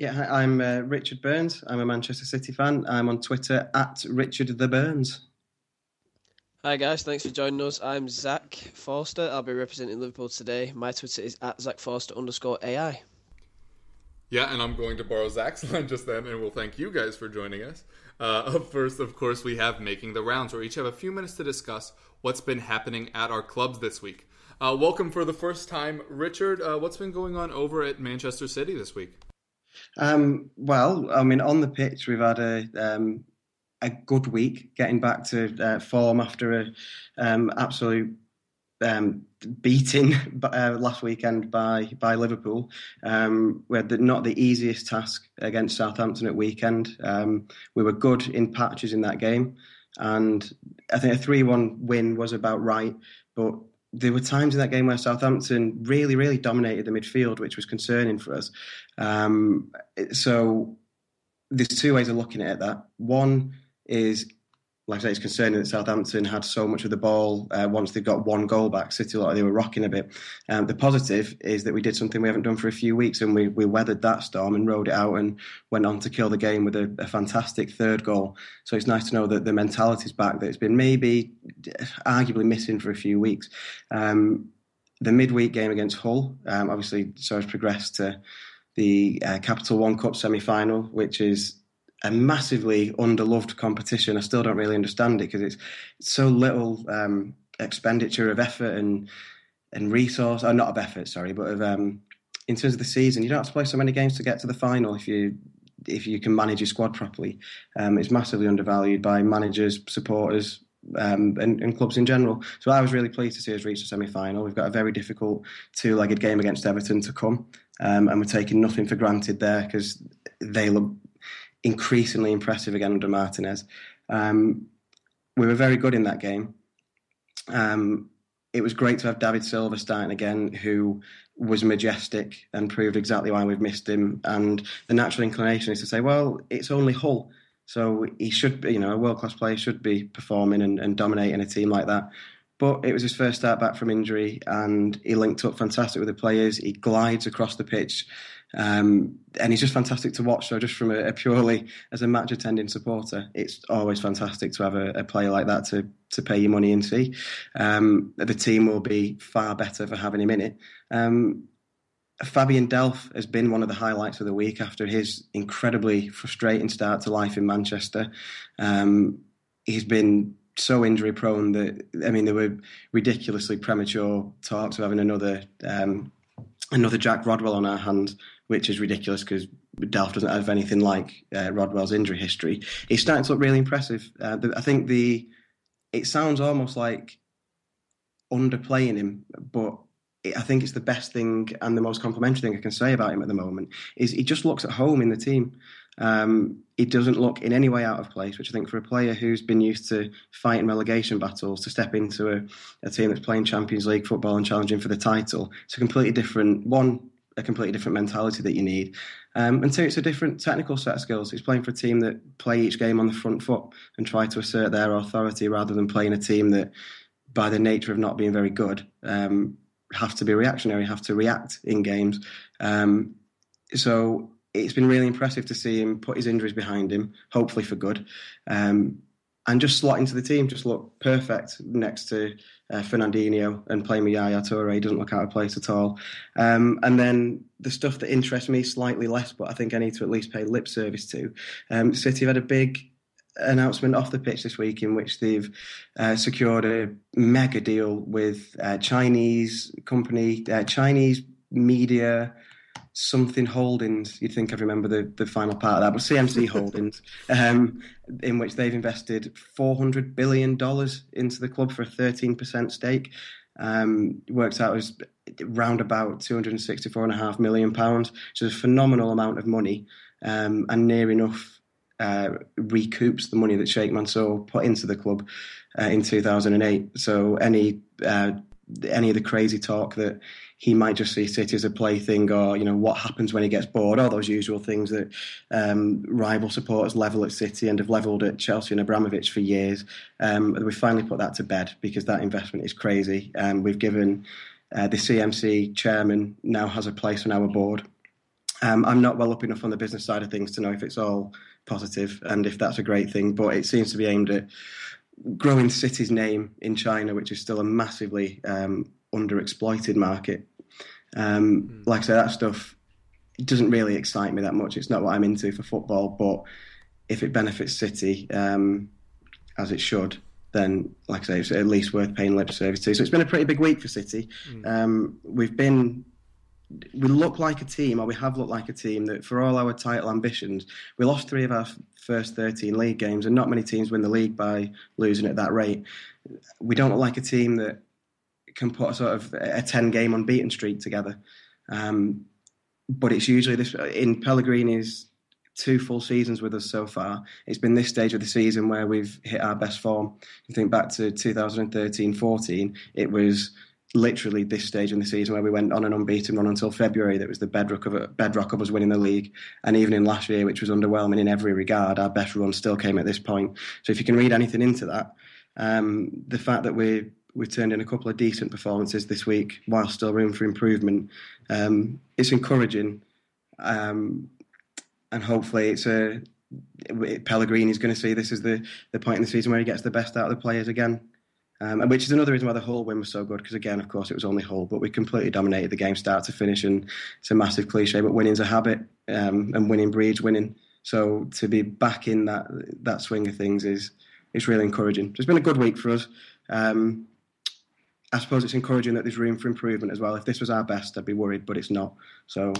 Yeah, hi, I'm uh, Richard Burns. I'm a Manchester City fan. I'm on Twitter at Richard the Burns. Hi guys, thanks for joining us. I'm Zach Forster. I'll be representing Liverpool today. My Twitter is at Zach Forster underscore AI. Yeah, and I'm going to borrow Zach's line just then, and we'll thank you guys for joining us. Uh, up first, of course, we have Making the Rounds, where we each have a few minutes to discuss what's been happening at our clubs this week. Uh, welcome for the first time, Richard. Uh, what's been going on over at Manchester City this week? Um, well, I mean, on the pitch, we've had a um, a good week, getting back to uh, form after a um, absolute um, beating uh, last weekend by by Liverpool. Um, we had the, not the easiest task against Southampton at weekend. Um, we were good in patches in that game, and I think a three-one win was about right. But there were times in that game where Southampton really, really dominated the midfield, which was concerning for us. Um, so there's two ways of looking at that. One is, like I say, it's concerning that Southampton had so much of the ball uh, once they got one goal back. City, like they were rocking a bit. Um, the positive is that we did something we haven't done for a few weeks, and we we weathered that storm and rode it out and went on to kill the game with a, a fantastic third goal. So it's nice to know that the mentality's back. That it's been maybe, arguably missing for a few weeks. Um, the midweek game against Hull, um, obviously, so has progressed to the uh, Capital One Cup semi final, which is a massively underloved competition. I still don't really understand it because it's so little um, expenditure of effort and and resource, or not of effort, sorry, but of um, in terms of the season. You don't have to play so many games to get to the final if you if you can manage your squad properly. Um, it's massively undervalued by managers, supporters, um, and, and, clubs in general. So I was really pleased to see us reach the semi final. We've got a very difficult two legged game against Everton to come, um, and we're taking nothing for granted there because they look increasingly impressive again under Martinez. Um, we were very good in that game. Um, it was great to have David Silva starting again, who was majestic and proved exactly why we've missed him. And the natural inclination is to say, well, it's only Hull. So he should be, you know, a world class player should be performing and, and, dominating a team like that. But it was his first start back from injury, and he linked up fantastic with the players. He glides across the pitch, um, and he's just fantastic to watch. So, just from a, a, purely as a match attending supporter, it's always fantastic to have a, a player like that to to pay your money and see. Um, the team will be far better for having him in it. Um, Fabian Delph has been one of the highlights of the week after his incredibly frustrating start to life in Manchester. Um, he's been so injury prone that I mean there were ridiculously premature talks of having another um, another Jack Rodwell on our hands, which is ridiculous because Delph doesn't have anything like uh, Rodwell's injury history. He's starting to look really impressive. Uh, I think the it sounds almost like underplaying him, but I think it's the best thing and the most complimentary thing I can say about him at the moment is he just looks at home in the team. Um, he doesn't look in any way out of place, which I think for a player who's been used to fighting relegation battles to step into a, a team that's playing Champions League football and challenging for the title, it's a completely different one, a completely different mentality that you need. Um, and two, it's a different technical set of skills. He's playing for a team that play each game on the front foot and try to assert their authority rather than playing a team that, by the nature of not being very good, um, have to be reactionary, have to react in games. Um, so it's been really impressive to see him put his injuries behind him, hopefully for good. Um, and just slot into the team, just look perfect next to uh, Fernandinho and playing with Yaya Toure. He doesn't look out of place at all. Um, and then the stuff that interests me slightly less, but I think I need to at least pay lip service to. Um, City have had a big announcement off the pitch this week in which they've uh, secured a mega deal with a Chinese company, uh, Chinese media something holdings. You'd think I'd remember the, the final part of that, but CMC Holdings, um, in which they've invested $400 billion into the club for a 13% stake. Um, works out as round about 264.5 million pounds, which is a phenomenal amount of money um, and near enough uh, recoups the money that Sheikh Mansour put into the club uh, in 2008. So any uh, any of the crazy talk that he might just see City as a plaything, or you know what happens when he gets bored, all those usual things that um, rival supporters level at City and have levelled at Chelsea and Abramovich for years. Um, we finally put that to bed because that investment is crazy. Um, we've given uh, the CMC chairman now has a place on our board. Um, I'm not well up enough on the business side of things to know if it's all positive and if that's a great thing, but it seems to be aimed at growing City's name in China, which is still a massively um, underexploited market. Um, mm. Like I say, that stuff doesn't really excite me that much. It's not what I'm into for football, but if it benefits City um, as it should, then like I say, it's at least worth paying lip service to. So it's been a pretty big week for City. Mm. Um, we've been we look like a team, or we have looked like a team that, for all our title ambitions, we lost three of our first 13 league games, and not many teams win the league by losing at that rate. We don't look like a team that can put a sort of a 10 game unbeaten streak together. Um, but it's usually this in Pellegrini's two full seasons with us so far. It's been this stage of the season where we've hit our best form. You think back to 2013-14, it was literally this stage in the season where we went on an unbeaten run until February. That was the bedrock of bedrock of us winning the league. And even in last year, which was underwhelming in every regard, our best run still came at this point. So if you can read anything into that, um, the fact that we we've turned in a couple of decent performances this week, while still room for improvement, um, it's encouraging. Um, and hopefully, it's a Pellegrini is going to see this as the the point in the season where he gets the best out of the players again. Um, and which is another reason why the Hull win was so good, because again, of course, it was only Hull, but we completely dominated the game start to finish, and it's a massive cliche, but winning's a habit, um, and winning breeds winning. So to be back in that that swing of things is is really encouraging. So it's been a good week for us. Um, I suppose it's encouraging that there's room for improvement as well. If this was our best, I'd be worried, but it's not. So,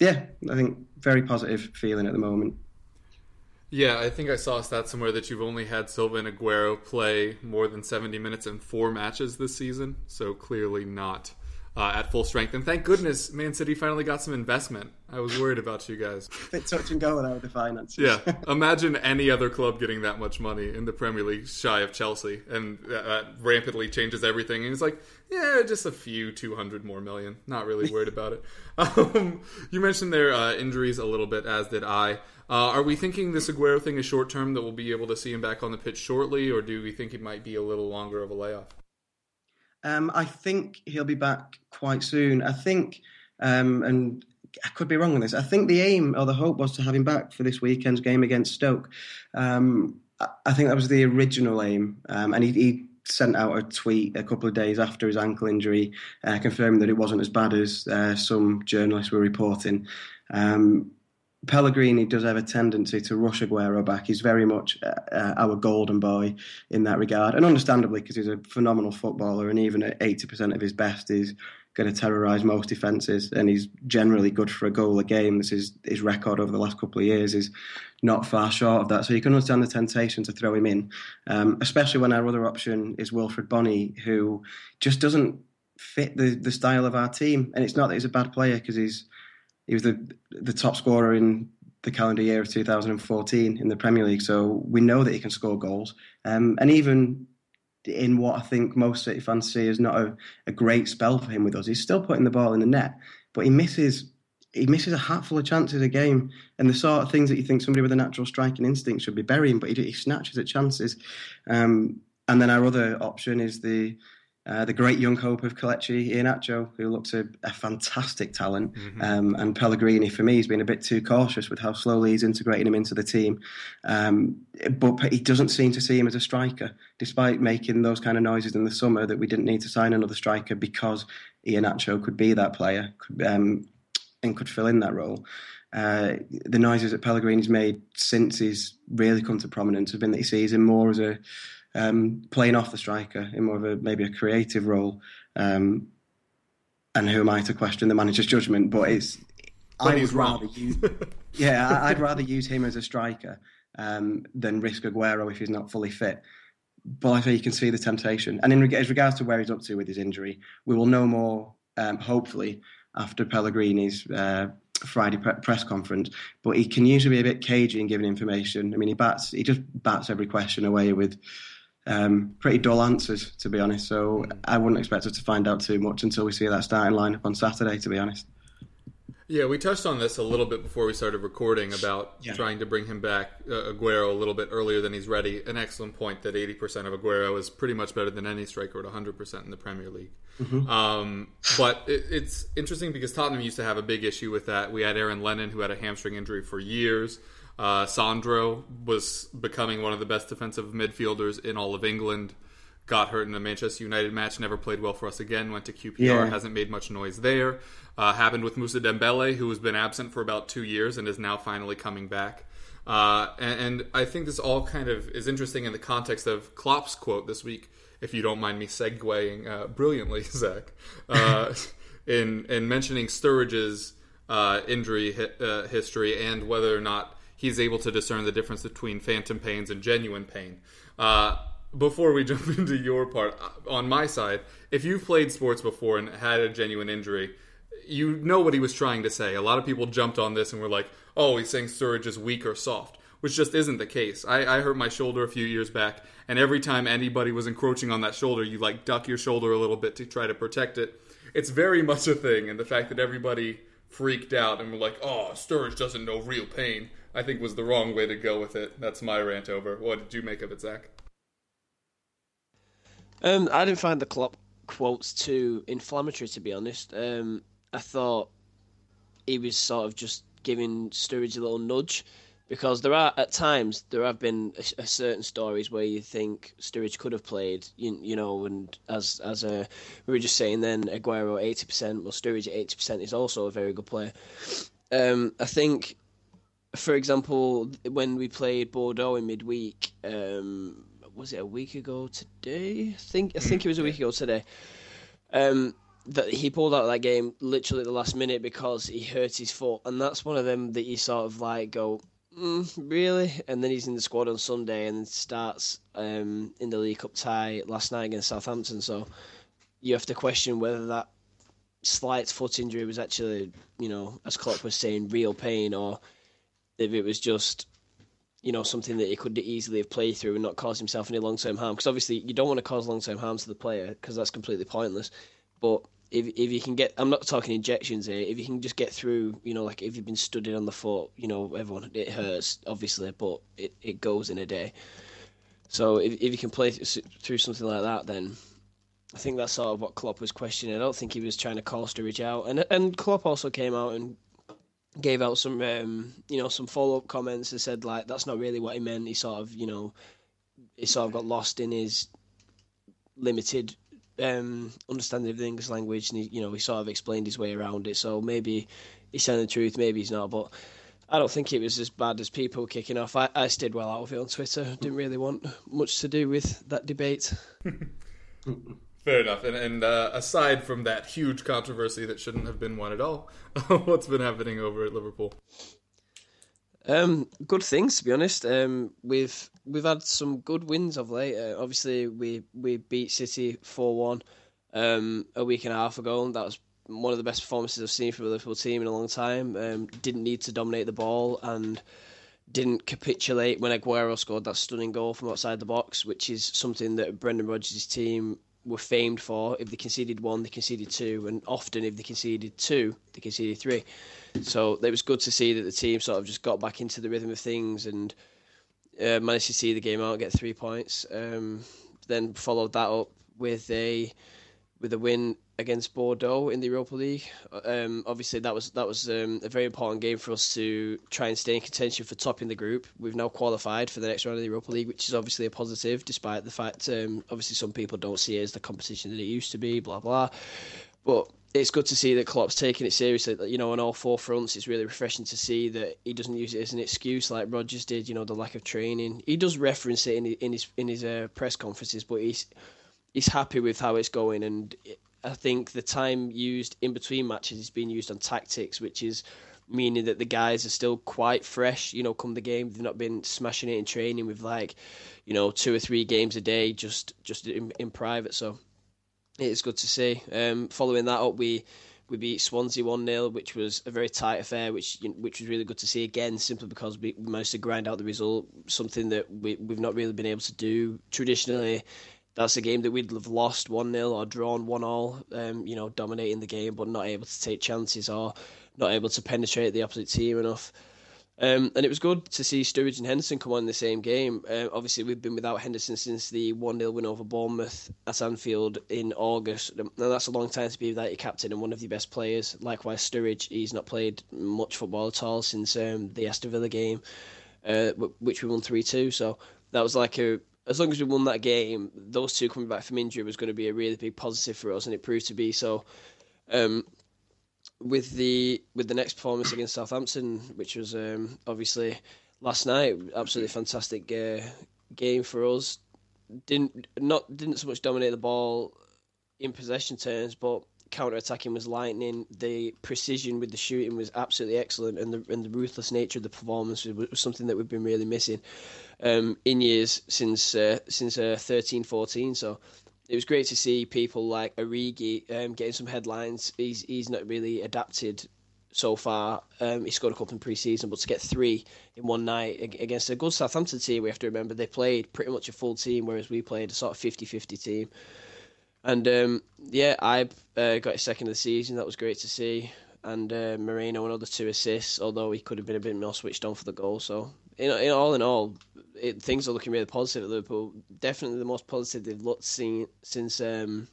yeah, I think very positive feeling at the moment. Yeah, I think I saw a stat somewhere that you've only had Silva and Aguero play more than 70 minutes in four matches this season. So clearly not uh, at full strength. And thank goodness Man City finally got some investment. I was worried about you guys. Bit touch and go with the finances. Yeah, imagine any other club getting that much money in the Premier League, shy of Chelsea, and that rampantly changes everything. And it's like, yeah, just a few, two hundred more million. Not really worried about it. Um, you mentioned their uh, injuries a little bit, as did I. Uh, are we thinking this Aguero thing is short term that we'll be able to see him back on the pitch shortly, or do we think it might be a little longer of a layoff? Um, I think he'll be back quite soon. I think, um, and I could be wrong on this. I think the aim or the hope was to have him back for this weekend's game against Stoke. Um, I think that was the original aim, um, and he, he, sent out a tweet a couple of days after his ankle injury, uh, confirming that it wasn't as bad as uh, some journalists were reporting. Um, Pellegrini does have a tendency to rush Aguero back. He's very much uh, uh our golden boy in that regard, and understandably because he's a phenomenal footballer, and even at eighty percent of his best, is going to terrorise most defences, and he's generally good for a goal a game. This is his record over the last couple of years is not far short of that. So you can understand the temptation to throw him in, um, especially when our other option is Wilfried Bony, who just doesn't fit the the style of our team. And it's not that he's a bad player because he's he was the the top scorer in the calendar year of 2014 in the Premier League. So we know that he can score goals. Um, and even in what I think most City fans see as not a, a, great spell for him with us, he's still putting the ball in the net, but he misses. He misses a hatful of chances a game, and the sort of things that you think somebody with a natural striking instinct should be burying, but he, he snatches at chances. Um, and then our other option is the Uh, the great young hope of Kelechi Iheanacho, who looks a, a fantastic talent. Mm-hmm. Um, and Pellegrini, for me, has been a bit too cautious with how slowly he's integrating him into the team. Um, but he doesn't seem to see him as a striker, despite making those kind of noises in the summer that we didn't need to sign another striker because Iheanacho could be that player could, um, and could fill in that role. Uh, the noises that Pellegrini's made since he's really come to prominence have been that he sees him more as a um, playing off the striker in more of a maybe a creative role. Um, and who am I to question the manager's judgment? But it's But I would rather use yeah I'd rather use him as a striker um, than risk Aguero if he's not fully fit. But I think you can see the temptation. And in reg- as regards to where he's up to with his injury, we will know more um, hopefully after Pellegrini's uh, Friday press conference. But he can usually be a bit cagey in giving information. I mean, he bats he just bats every question away with um, pretty dull answers, to be honest. So I wouldn't expect us to find out too much until we see that starting lineup on Saturday. To be honest. Yeah, we touched on this a little bit before we started recording about Yeah. trying to bring him back, uh, Aguero, a little bit earlier than he's ready. An excellent point that 80% of Aguero is pretty much better than any striker at 100% in the Premier League. Um, but it, it's interesting because Tottenham used to have a big issue with that. We had Aaron Lennon, who had a hamstring injury for years. Uh, Sandro was becoming one of the best defensive midfielders in all of England. Got hurt in the Manchester United match, never played well for us again. Went to QPR, Yeah. hasn't made much noise there. Uh, happened with Mousa Dembele, who has been absent for about two years and is now finally coming back. Uh, and, and I think this all kind of is interesting in the context of Klopp's quote this week, if you don't mind me segueing uh, brilliantly, Zach, uh, in in mentioning Sturridge's uh, injury hi- uh, history and whether or not he's able to discern the difference between phantom pains and genuine pain. Uh, before we jump into your part, uh, on my side, if you've played sports before and had a genuine injury, you know what he was trying to say. A lot of people jumped on this and were like, "Oh, he's saying Sturridge is weak or soft," which just isn't the case. I, I hurt my shoulder a few years back, and every time anybody was encroaching on that shoulder, you like duck your shoulder a little bit to try to protect it. It's very much a thing, and the fact that everybody freaked out and were like, "Oh, Sturridge doesn't know real pain," I think was the wrong way to go with it. That's my rant over. What did you make of it, Zach? Um, I didn't find the Klopp quotes too inflammatory, to be honest. Um, I thought he was sort of just giving Sturridge a little nudge because there are at times there have been a, a certain stories where you think Sturridge could have played, you, you know, and as as a we were just saying then Aguero eighty percent, well Sturridge eighty percent is also a very good player. Um, I think, for example, when we played Bordeaux in midweek, um, was it a week ago today? I think I think it was a week ago today. Um, that he pulled out of that game literally at the last minute because he hurt his foot, and that's one of them that you sort of like go, mm, really? And then he's in the squad on Sunday and starts um, in the League Cup tie last night against Southampton. So you have to question whether that slight foot injury was actually, you know, as Klopp was saying, real pain, or if it was just you know, something that he could easily have played through and not cause himself any long term harm. Because obviously, you don't want to cause long term harm to the player because that's completely pointless. But if if you can get, I'm not talking injections here. If you can just get through, you know, like if you've been studied on the foot, you know, everyone it hurts obviously, but it, it goes in a day. So if if you can play th- through something like that, then I think that's sort of what Klopp was questioning. I don't think he was trying to call Sturridge out, and and Klopp also came out and gave out some um, you know some follow up comments and said like that's not really what he meant. He sort of you know he sort of got lost in his limited um, understanding of the English language, and he, you know he sort of explained his way around it. So maybe he's telling the truth, maybe he's not, but. I don't think it was as bad as people kicking off. I, I stayed well out of it on Twitter. Didn't really want much to do with that debate. Fair enough. And, and uh, aside from that huge controversy that shouldn't have been one at all, what's been happening over at Liverpool? Um, good things to be honest. Um, we've we've had some good wins of late. Uh, obviously, we we beat City four one um, a week and a half ago. And that was one of the best performances I've seen from the Liverpool team in a long time. Um, didn't need to dominate the ball and didn't capitulate when Aguero scored that stunning goal from outside the box, which is something that Brendan Rodgers' team were famed for. If they conceded one, they conceded two, and often if they conceded two, they conceded three. So it was good to see that the team sort of just got back into the rhythm of things and uh, managed to see the game out, get three points. Um, then followed that up with a with a win against Bordeaux in the Europa League. Um, obviously, that was that was um, a very important game for us to try and stay in contention for top in the group. We've now qualified for the next round of the Europa League, which is obviously a positive, despite the fact um, obviously some people don't see it as the competition that it used to be. Blah blah, but. It's good to see that Klopp's taking it seriously. You know, on all four fronts, it's really refreshing to see that he doesn't use it as an excuse like Rodgers did. You know, the lack of training. He does reference it in his in his, in his uh, press conferences, but he's he's happy with how it's going, and I think the time used in between matches is being used on tactics, which is meaning that the guys are still quite fresh. You know, come the game, they've not been smashing it in training with like, you know, two or three games a day just just in, in private. So it's good to see. Um, following that up, we we beat Swansea one 0 which was a very tight affair, which which was really good to see again, simply because we managed to grind out the result, something that we we've not really been able to do traditionally that's a game that we'd have lost 1 0 or drawn 1 all, um, you know, dominating the game, but not able to take chances or not able to penetrate the opposite team enough. Um, and it was good to see Sturridge and Henderson come on in the same game. Uh, obviously, we've been without Henderson since the 1 0 win over Bournemouth at Anfield in August. And that's a long time to be without your captain and one of your best players. Likewise, Sturridge, he's not played much football at all since um, the Aston Villa game, uh, which we won 3 2. So that was like a as long as we won that game, those two coming back from injury was going to be a really big positive for us, and it proved to be so. Um, with the with the next performance against Southampton, which was um, obviously last night, absolutely fantastic uh, game for us. Didn't not didn't so much dominate the ball in possession terms, but counter attacking was lightning. The precision with the shooting was absolutely excellent, and the and the ruthless nature of the performance was, was something that we've been really missing um, in years since uh, since uh, 13, 14. So it was great to see people like Origi um, getting some headlines. He's he's not really adapted so far. Um, he scored a couple in pre-season, but to get three in one night against a good Southampton team, we have to remember they played pretty much a full team, whereas we played a sort of 50-50 team. And um, yeah, I uh, got a second of the season. That was great to see. And uh, another two assists, although he could have been a bit more switched on for the goal. So in, in all in all, it, things are looking really positive at Liverpool. Definitely the most positive they've looked seen since um,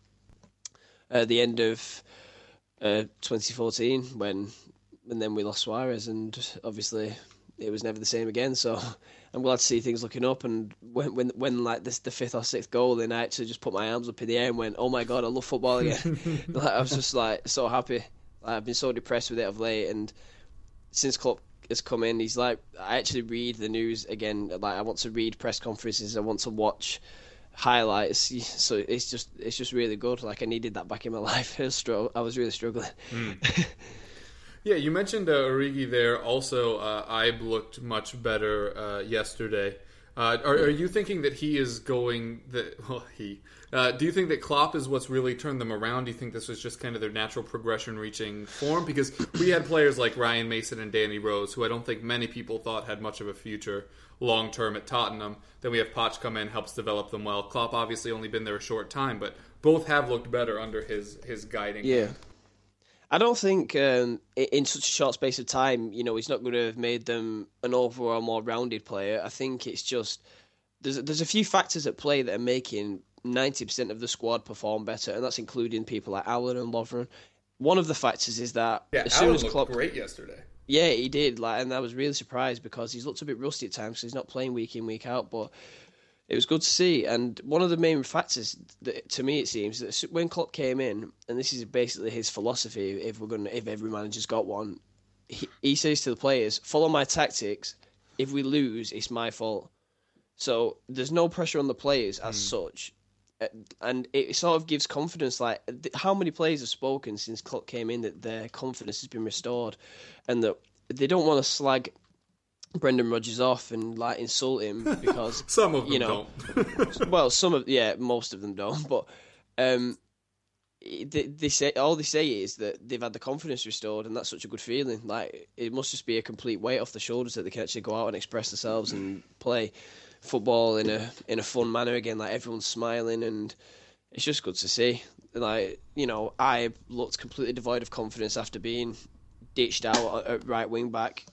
uh, the end of uh, 2014 when and then we lost Suarez, and obviously it was never the same again. So I'm glad to see things looking up. And when when when like this the fifth or sixth goal, then I actually just put my arms up in the air and went, "Oh my god, I love football again!" like, I was just like so happy. Like, I've been so depressed with it of late, and since Klopp has come in, he's like, I actually read the news again. Like I want to read press conferences. I want to watch highlights. So it's just it's just really good. Like I needed that back in my life. I was, I was really struggling. Mm. Yeah, you mentioned uh, Origi there. Also, uh, Ibe looked much better uh, yesterday. Uh, are, are, you thinking that he is going that well he uh, do you think that Klopp is what's really turned them around? Do you think this was just kind of their natural progression reaching form? Because we had players like Ryan Mason and Danny Rose, who I don't think many people thought had much of a future long term at Tottenham. Then we have Poch come in, helps develop them well. Klopp obviously only been there a short time, but both have looked better under his his guiding. Yeah. I don't think um, in such a short space of time, you know, he's not going to have made them an overall more rounded player. I think it's just there's there's a few factors at play that are making ninety percent of the squad perform better, and that's including people like Allen and Lovren. One of the factors is that yeah, as soon as Klopp great yesterday. Yeah, he did. Like, and I was really surprised because he's looked a bit rusty at times. So he's not playing week in week out, but it was good to see. And one of the main factors that, to me, it seems that when Klopp came in, and this is basically his philosophy, if we're going, if every manager's got one, he, he says to the players, "Follow my tactics. If we lose, it's my fault." So there's no pressure on the players as mm. such, and it sort of gives confidence. Like how many players have spoken since Klopp came in that their confidence has been restored, and that they don't want to slag Brendan Rodgers off and like insult him because some of them you know, don't. well, some of yeah, most of them don't. But um, they, they, say all they say is that they've had the confidence restored, and that's such a good feeling. Like it must just be a complete weight off the shoulders that they can actually go out and express themselves and play football in a in a fun manner again. Like everyone's smiling, and it's just good to see. Like you know, I looked completely devoid of confidence after being ditched out at right wing back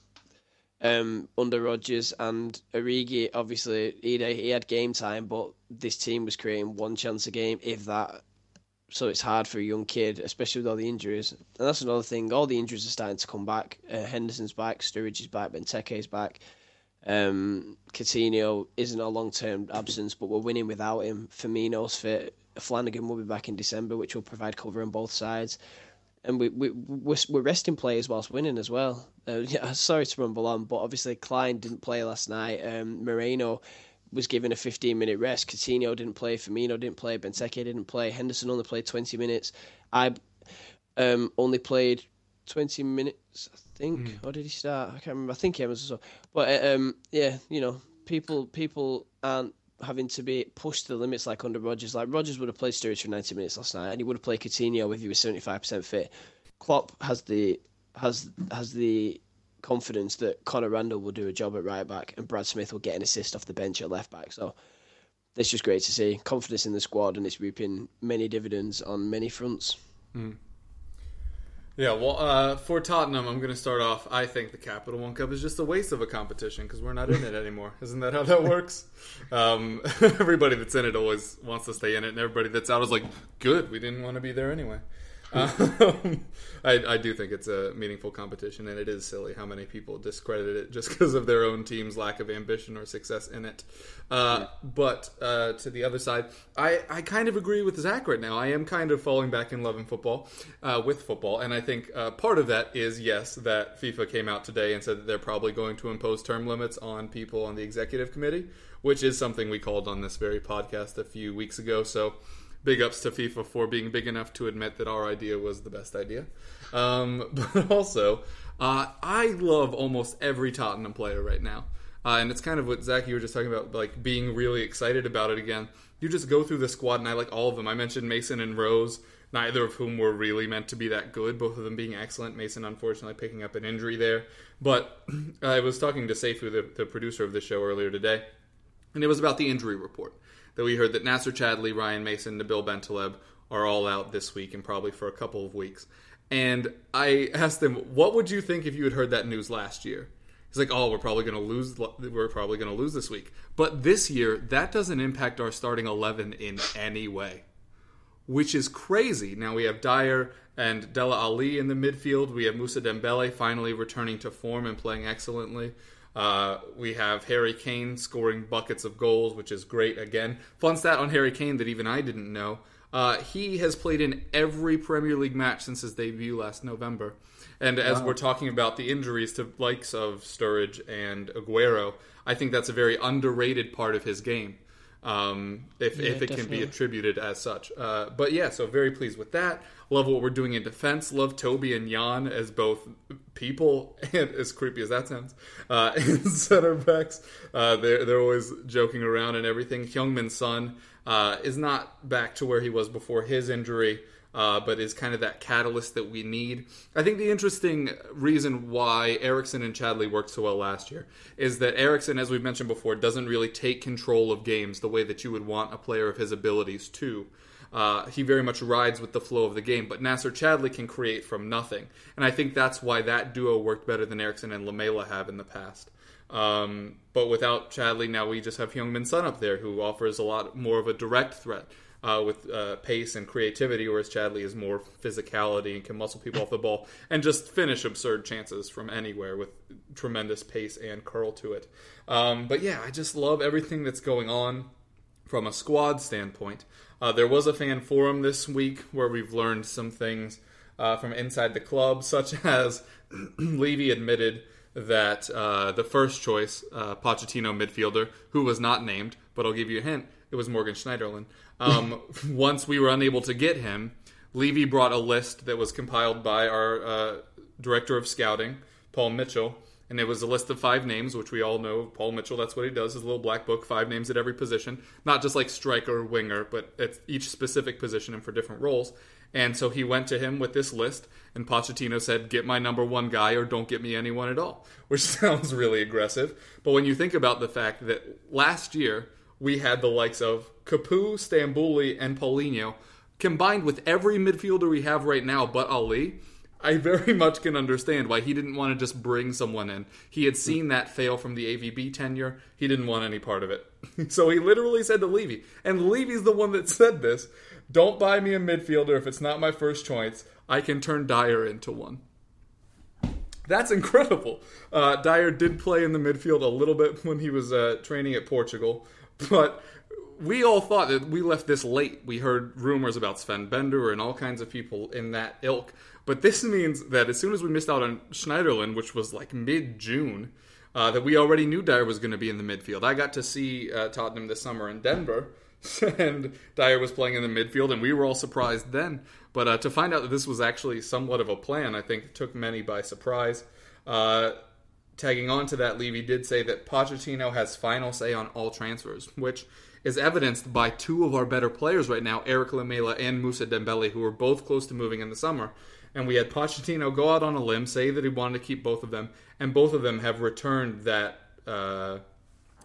um, under Rodgers and Origi. Obviously, he he had game time, but this team was creating one chance a game, if that. So it's hard for a young kid, especially with all the injuries. And that's another thing. All the injuries are starting to come back. Uh, Henderson's back, Sturridge is back, Benteke's back. Um, Coutinho isn't a long term absence, but we're winning without him. Firmino's fit. Flanagan will be back in December, which will provide cover on both sides. And we, we, we're, we're resting players whilst winning as well. Uh, yeah, sorry to rumble on, but obviously Clyne didn't play last night. Um, Moreno was given a 15 minute rest. Coutinho didn't play. Firmino didn't play. Benteke didn't play. Henderson only played 20 minutes. I um, only played 20 minutes, I think. Mm. Or did he start? I can't remember. I think he was. But uh, um, yeah, you know, people people aren't having to be pushed to the limits like under Rodgers. Like Rodgers would have played Sturridge for 90 minutes last night, and he would have played Coutinho if he was 75% fit. Klopp has the has has the confidence that Connor Randall will do a job at right back, and Brad Smith will get an assist off the bench at left back. So. It's just great to see confidence in the squad, and it's reaping many dividends on many fronts. Hmm. Yeah, well, uh, for Tottenham, I'm going to start off. I think the Capital One Cup is just a waste of a competition because we're not in it anymore. Isn't that how that works? Um, everybody that's in it always wants to stay in it, and everybody that's out is like, good, we didn't want to be there anyway. Um, I, I do think it's a meaningful competition, and it is silly how many people discredit it just because of their own team's lack of ambition or success in it. Uh, But uh, to the other side, I, I kind of agree with Zach right now. I am kind of falling back in love in football, uh, with football, and I think uh, part of that is yes, that FIFA came out today and said that they're probably going to impose term limits on people on the executive committee, which is something we called on this very podcast a few weeks ago. So big ups to FIFA for being big enough to admit that our idea was the best idea. Um, but also, uh, I love almost every Tottenham player right now. Uh, and it's kind of what Zach you were just talking about, like being really excited about it again. You just go through the squad, and I like all of them. I mentioned Mason and Rose, neither of whom were really meant to be that good. Both of them being excellent. Mason, unfortunately, picking up an injury there. But I was talking to Seifu, the, the producer of the show, earlier today, and it was about the injury report that we heard that Nacer Chadli, Ryan Mason, Nabil Bentaleb are all out this week and probably for a couple of weeks. And I asked him, "What would you think if you had heard that news last year?" He's like, "Oh, we're probably going to lose. We're probably going to lose this week." But this year, that doesn't impact our starting eleven in any way, which is crazy. Now we have Dier and Dele Alli in the midfield. We have Mousa Dembele finally returning to form and playing excellently. Uh, we have Harry Kane scoring buckets of goals, which is great. Again, fun stat on Harry Kane that even I didn't know. Uh, he has played in every Premier League match since his debut last November. And as we're talking about the injuries to likes of Sturridge and Aguero, I think that's a very underrated part of his game. Um, if, if it can be attributed as such. Uh, but yeah, so very pleased with that. Love what we're doing in defense. Love Toby and Jan as both people and as creepy as that sounds. Uh, and center backs, uh, they're they're always joking around and everything. Heung-min Son uh, is not back to where he was before his injury. Uh, but is kind of that catalyst that we need. I think the interesting reason why Eriksen and Chadli worked so well last year is that Eriksen, as we've mentioned before, doesn't really take control of games the way that you would want a player of his abilities to. Uh, he very much rides with the flow of the game, but Nacer Chadli can create from nothing, and I think that's why that duo worked better than Eriksen and Lamela have in the past. Um, but without Chadli, now we just have Heung-min Son up there, who offers a lot more of a direct threat uh, with uh, pace and creativity, whereas Chadli is more physicality and can muscle people off the ball and just finish absurd chances from anywhere with tremendous pace and curl to it. Um, but yeah, I just love everything that's going on from a squad standpoint. Uh, there was a fan forum this week where we've learned some things uh, from inside the club, such as Levy admitted that uh, the first choice, uh, Pochettino midfielder, who was not named, but I'll give you a hint, it was Morgan Schneiderlin. Um, once we were unable to get him, Levy brought a list that was compiled by our uh, director of scouting, Paul Mitchell, and it was a list of five names, which we all know. Paul Mitchell, that's what he does, his little black book, five names at every position. Not just like striker or winger, but at each specific position and for different roles. And so he went to him with this list, and Pochettino said, Get my number one guy or don't get me anyone at all, which sounds really aggressive. But when you think about the fact that last year we had the likes of Capoue, Stambouli, and Paulinho combined with every midfielder we have right now but Alli, I very much can understand why he didn't want to just bring someone in. He had seen that fail from the AVB tenure. He didn't want any part of it. so he literally said to Levy, and Levy's the one that said this don't buy me a midfielder if it's not my first choice. I can turn Dier into one. That's incredible. Uh, Dier did play in the midfield a little bit when he was uh, training at Portugal, but we all thought that we left this late. We heard rumors about Sven Bender and all kinds of people in that ilk. But this means that as soon as we missed out on Schneiderlin, which was like mid June, uh, that we already knew Dier was going to be in the midfield. I got to see uh, Tottenham this summer in Denver, and Dier was playing in the midfield, and we were all surprised then. But uh, to find out that this was actually somewhat of a plan, I think took many by surprise. Uh, tagging on to that, Levy did say that Pochettino has final say on all transfers, which is evidenced by two of our better players right now, Erik Lamela and Mousa Dembele, who are both close to moving in the summer and we had Pochettino go out on a limb, say that he wanted to keep both of them, and both of them have returned that. Uh,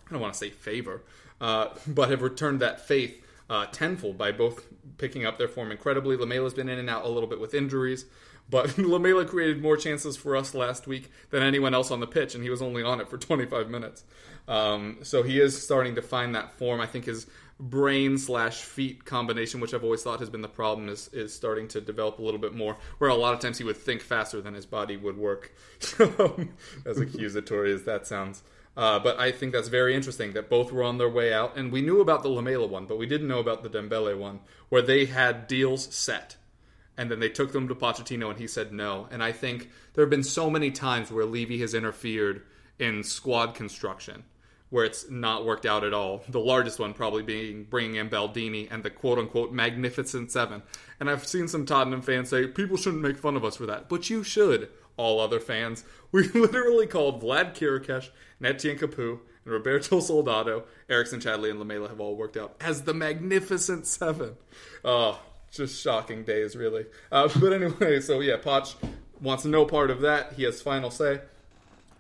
I don't want to say favor, uh, but have returned that faith uh, tenfold by both picking up their form incredibly. Lamela's been in and out a little bit with injuries, but Lamela created more chances for us last week than anyone else on the pitch, and he was only on it for 25 minutes. Um, so he is starting to find that form. I think his brain slash feet combination, which I've always thought has been the problem, is is starting to develop a little bit more. Where a lot of times he would think faster than his body would work. as accusatory as that sounds. Uh, but I think that's very interesting that both were on their way out, and we knew about the Lamela one, but we didn't know about the Dembele one, where they had deals set, and then they took them to Pochettino, and he said no. And I think there have been so many times where Levy has interfered in squad construction where it's not worked out at all. The largest one probably being bringing in Baldini and the quote unquote Magnificent Seven. And I've seen some Tottenham fans say, people shouldn't make fun of us for that. But you should, all other fans. We literally called Vlad Chiricheș, Etienne Capoue, and Roberto Soldado, Eriksen Chadli, and Lamela have all worked out as the Magnificent Seven. Oh, just shocking days, really. Uh, but anyway, so yeah, Poch wants no part of that. He has final say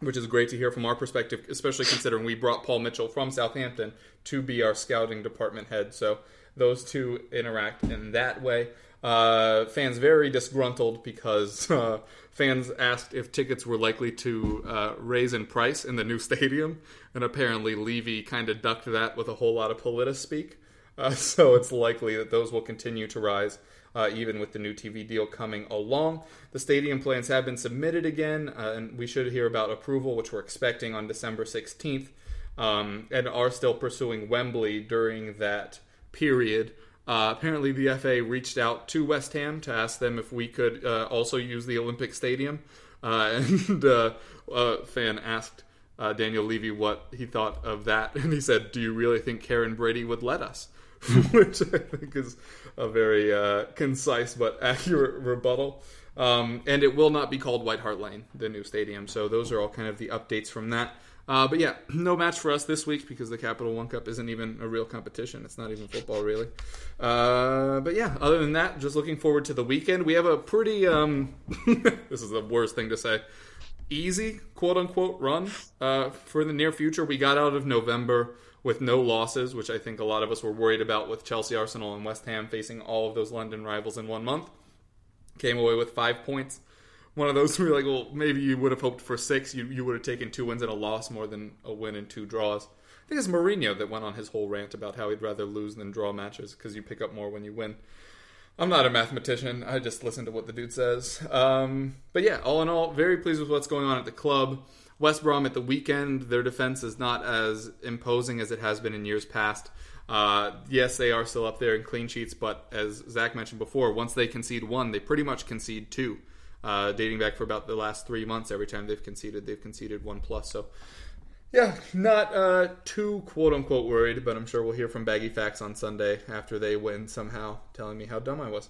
which is great to hear from our perspective, especially considering we brought Paul Mitchell from Southampton to be our scouting department head. So those two interact in that way. Uh, fans very disgruntled because uh, fans asked if tickets were likely to uh, raise in price in the new stadium, and apparently Levy kind of ducked that with a whole lot of politis speak. Uh, so it's likely that those will continue to rise uh, even with the new TV deal coming along. The stadium plans have been submitted again, uh, and we should hear about approval, which we're expecting on December 16th, um, and are still pursuing Wembley during that period. Uh, apparently, the FA reached out to West Ham to ask them if we could uh, also use the Olympic Stadium, uh, and uh, a fan asked. Uh, Daniel Levy what he thought of that, and he said, "Do you really think Karren Brady would let us?" Which I think is a very uh, concise but accurate rebuttal. Um, and it will not be called White Hart Lane, the new stadium. So those are all kind of the updates from that. Uh, but yeah, no match for us this week because the Capital One Cup isn't even a real competition. It's not even football, really. Uh, but yeah, other than that, just looking forward to the weekend. We have a pretty, um, this is the worst thing to say, easy, quote unquote, run uh, for the near future. We got out of November with no losses, which I think a lot of us were worried about with Chelsea, Arsenal, and West Ham facing all of those London rivals in one month. Came away with five points. One of those where you're like, well, maybe you would have hoped for six. You, you would have taken two wins and a loss more than a win and two draws. I think it's Mourinho that went on his whole rant about how he'd rather lose than draw matches because you pick up more when you win. I'm not a mathematician. I just listen to what the dude says. Um, but yeah, all in all, very pleased with what's going on at the club. West Brom at the weekend, their defense is not as imposing as it has been in years past. Uh, yes, they are still up there in clean sheets, but as Zach mentioned before, once they concede one, they pretty much concede two. Uh, dating back for about the last three months, every time they've conceded, they've conceded one plus. So, yeah, not uh, too quote unquote worried, but I'm sure we'll hear from Baggy Facts on Sunday after they win somehow, telling me how dumb I was.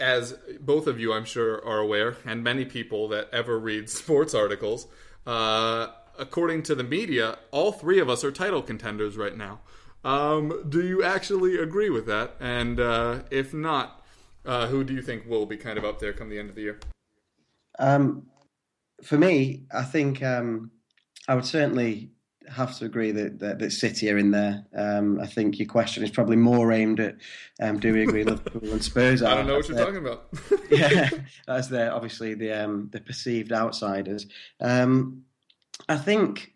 As both of you, I'm sure, are aware, and many people that ever read sports articles, uh, according to the media, all three of us are title contenders right now. Um, do you actually agree with that? And uh, if not, uh, who do you think will be kind of up there come the end of the year? Um, for me, I think um, I would certainly have to agree that, that, that City are in there. Um, I think your question is probably more aimed at um, do we agree Liverpool and Spurs? I don't know what That's you're the- talking about. yeah, that's the obviously the um, the perceived outsiders. Um, I think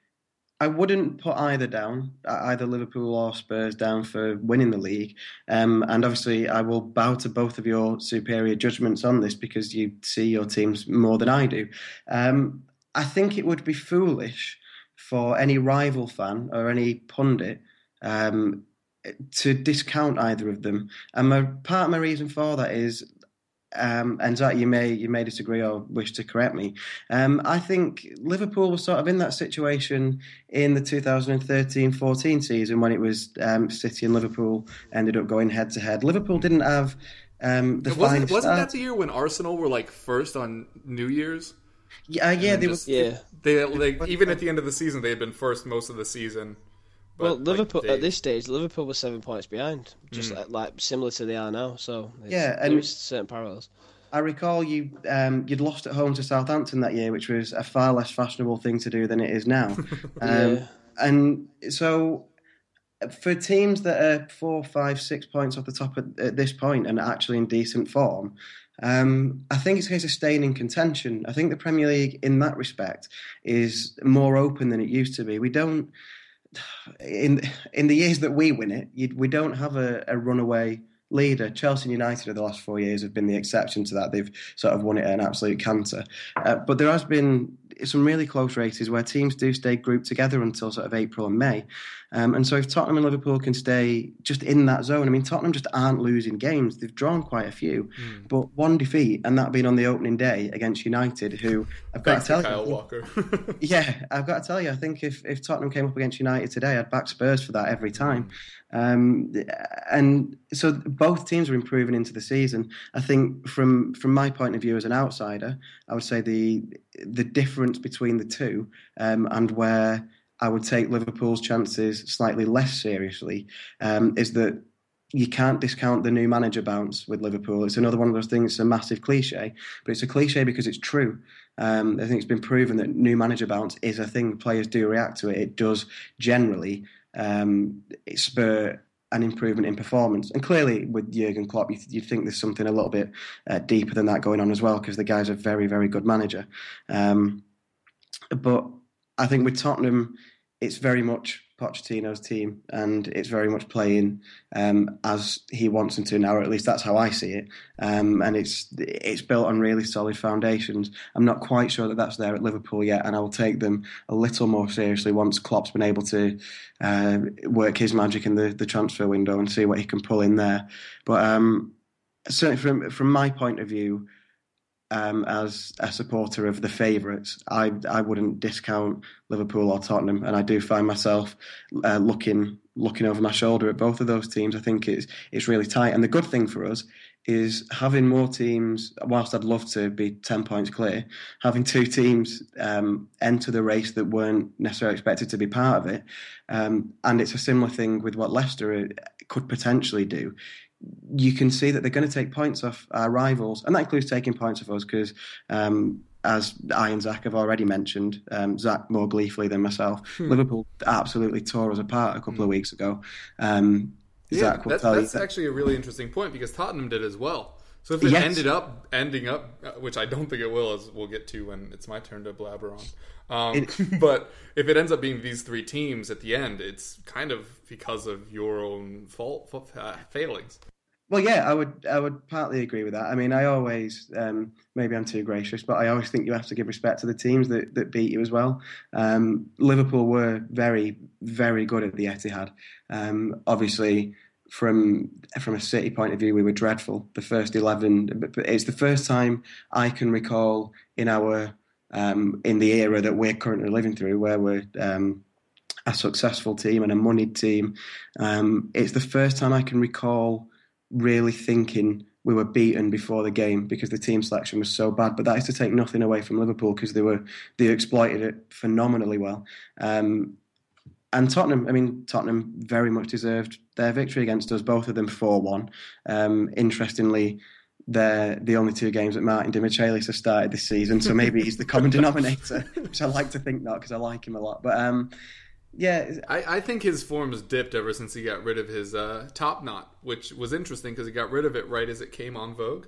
I wouldn't put either down, uh, either Liverpool or Spurs down for winning the league. Um, and obviously, I will bow to both of your superior judgments on this because you see your teams more than I do. Um, I think it would be foolish for any rival fan or any pundit um, to discount either of them. And my, part of my reason for that is um, and Zach, you may you may disagree or wish to correct me. Um, I think Liverpool was sort of in that situation in the 2013-14 season when it was um, City and Liverpool ended up going head to head. Liverpool didn't have um, the wasn't wasn't that the year when Arsenal were like first on New Year's? Yeah, uh, yeah, they were. just- Yeah. They like even at the end of the season, they had been first most of the season. But, well, like, Liverpool they- at this stage, Liverpool was seven points behind, just Mm. like, like similar to they are now. So Yeah, and- there's certain parallels. I recall you um, you'd lost at home to Southampton that year, which was a far less fashionable thing to do than it is now. Um, Yeah. And so, for teams that are four, five, six points off the top at, at this point and actually in decent form, um, I think it's a case of staying in contention. I think the Premier League, in that respect, is more open than it used to be. We don't. In in the years that we win it, you, we don't have a, a runaway leader. Chelsea United over the last four years have been the exception to that. They've sort of won it at an absolute canter. Uh, but there has been some really close races where teams do stay grouped together until sort of April and May. Um, and so if Tottenham and Liverpool can stay just in that zone, I mean, Tottenham just aren't losing games. They've drawn quite a few, but one defeat, and that being on the opening day against United, who I've got Thanks to to tell Kyle you, Walker. yeah, I've got to tell you, I think if, if Tottenham came up against United today, I'd back Spurs for that every time. Um, and so both teams are improving into the season. I think from from my point of view as an outsider, I would say the the difference between the two um, and where I would take Liverpool's chances slightly less seriously um, is that you can't discount the new manager bounce with Liverpool. It's another one of those things. It's a massive cliche, but it's a cliche because it's true. Um, I think it's been proven that new manager bounce is a thing. Players do react to it. It does generally um, spur an improvement in performance. And clearly, with Jurgen Klopp, you, you think there's something a little bit uh, deeper than that going on as well, because the guy's a very, very good manager. Um, but I think with Tottenham, it's very much Pochettino's team, and it's very much playing um, as he wants them to now, or at least that's how I see it. Um, and it's it's built on really solid foundations. I'm not quite sure that that's there at Liverpool yet, and I will take them a little more seriously once Klopp's been able to uh, work his magic in the, the transfer window and see what he can pull in there. But um, certainly from from my point of view, um, as a supporter of the favourites, I I wouldn't discount Liverpool or Tottenham, and I do find myself uh, looking looking over my shoulder at both of those teams. I think it's it's really tight, and the good thing for us is having more teams. Whilst I'd love to be ten points clear, having two teams um, enter the race that weren't necessarily expected to be part of it, um, and it's a similar thing with what Leicester uh, could potentially do you can see that they're going to take points off our rivals, and that includes taking points off us because, um, as I and Zach have already mentioned, um, Zach more gleefully than myself, Liverpool absolutely tore us apart a couple of weeks ago. Um, Yeah, Zach will that's, tell that's you that. actually a really interesting point because Tottenham did as well. So if it Yes. ended up ending up, uh, which I don't think it will, as we'll get to when it's my turn to blabber on. Um, but if it ends up being these three teams at the end, it's kind of because of your own fault uh, failings. Well, yeah, I would I would partly agree with that. I mean, I always um, maybe I'm too gracious, but I always think you have to give respect to the teams that, that beat you as well. Um, Liverpool were very very good at the Etihad. Um, obviously, from from a City point of view, we were dreadful. The first eleven, but it's the first time I can recall in our um, in the era that we're currently living through, where we're um, a successful team and a moneyed team. Um, it's the first time I can recall really thinking we were beaten before the game because the team selection was so bad. But that is to take nothing away from Liverpool because they were they exploited it phenomenally well. Um, and Tottenham, I mean, Tottenham very much deserved their victory against us, both of them 4 1. Um, interestingly, they're the only two games that Martin Demichelis has started this season, so maybe he's the common denominator, which I like to think not because I like him a lot. But um, yeah, I, I think his form has dipped ever since he got rid of his uh, top knot, which was interesting because he got rid of it right as it came on Vogue.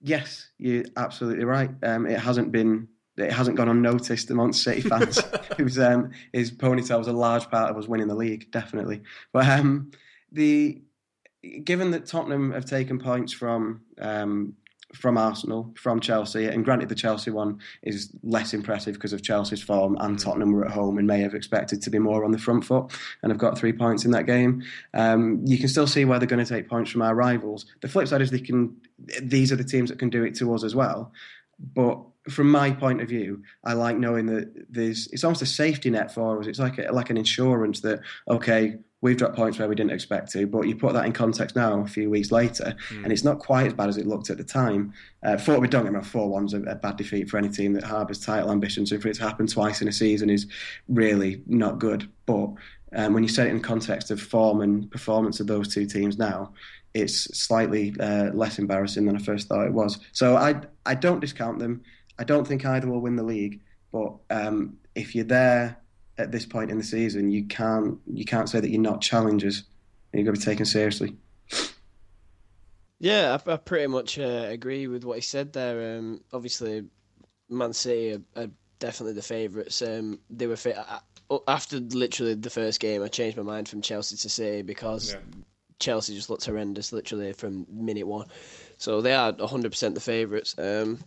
Yes, you're absolutely right. Um, it hasn't been it hasn't gone unnoticed amongst City fans. whose um, his ponytail was a large part of us winning the league, definitely. But um, the given that Tottenham have taken points from um, from Arsenal, from Chelsea, and granted the Chelsea one is less impressive because of Chelsea's form, and Tottenham were at home and may have expected to be more on the front foot, and have got three points in that game. Um, you can still see where they're going to take points from our rivals. The flip side is they can; these are the teams that can do it to us as well. But from my point of view, I like knowing that there's it's almost a safety net for us. It's like a, like an insurance that okay, we've dropped points where we didn't expect to, but you put that in context now, a few weeks later, and it's not quite as bad as it looked at the time. Uh, four, we don't get me wrong, four one's a, a bad defeat for any team that harbours title ambitions. And for it to happen twice in a season is really not good. But um, when you set it in context of form and performance of those two teams now, it's slightly uh, less embarrassing than I first thought it was. So I I don't discount them. I don't think either will win the league, but um, if you're there at this point in the season, you can't you can't say that you're not challengers. You've got to be taken seriously. Yeah, I, I pretty much uh, agree with what he said there. Um, obviously, Man City are, are definitely the favourites. Um, they were fa- I, after literally the first game. I changed my mind from Chelsea to City because Yeah. Chelsea just looked horrendous, literally from minute one. So they are 100% the favourites. Um,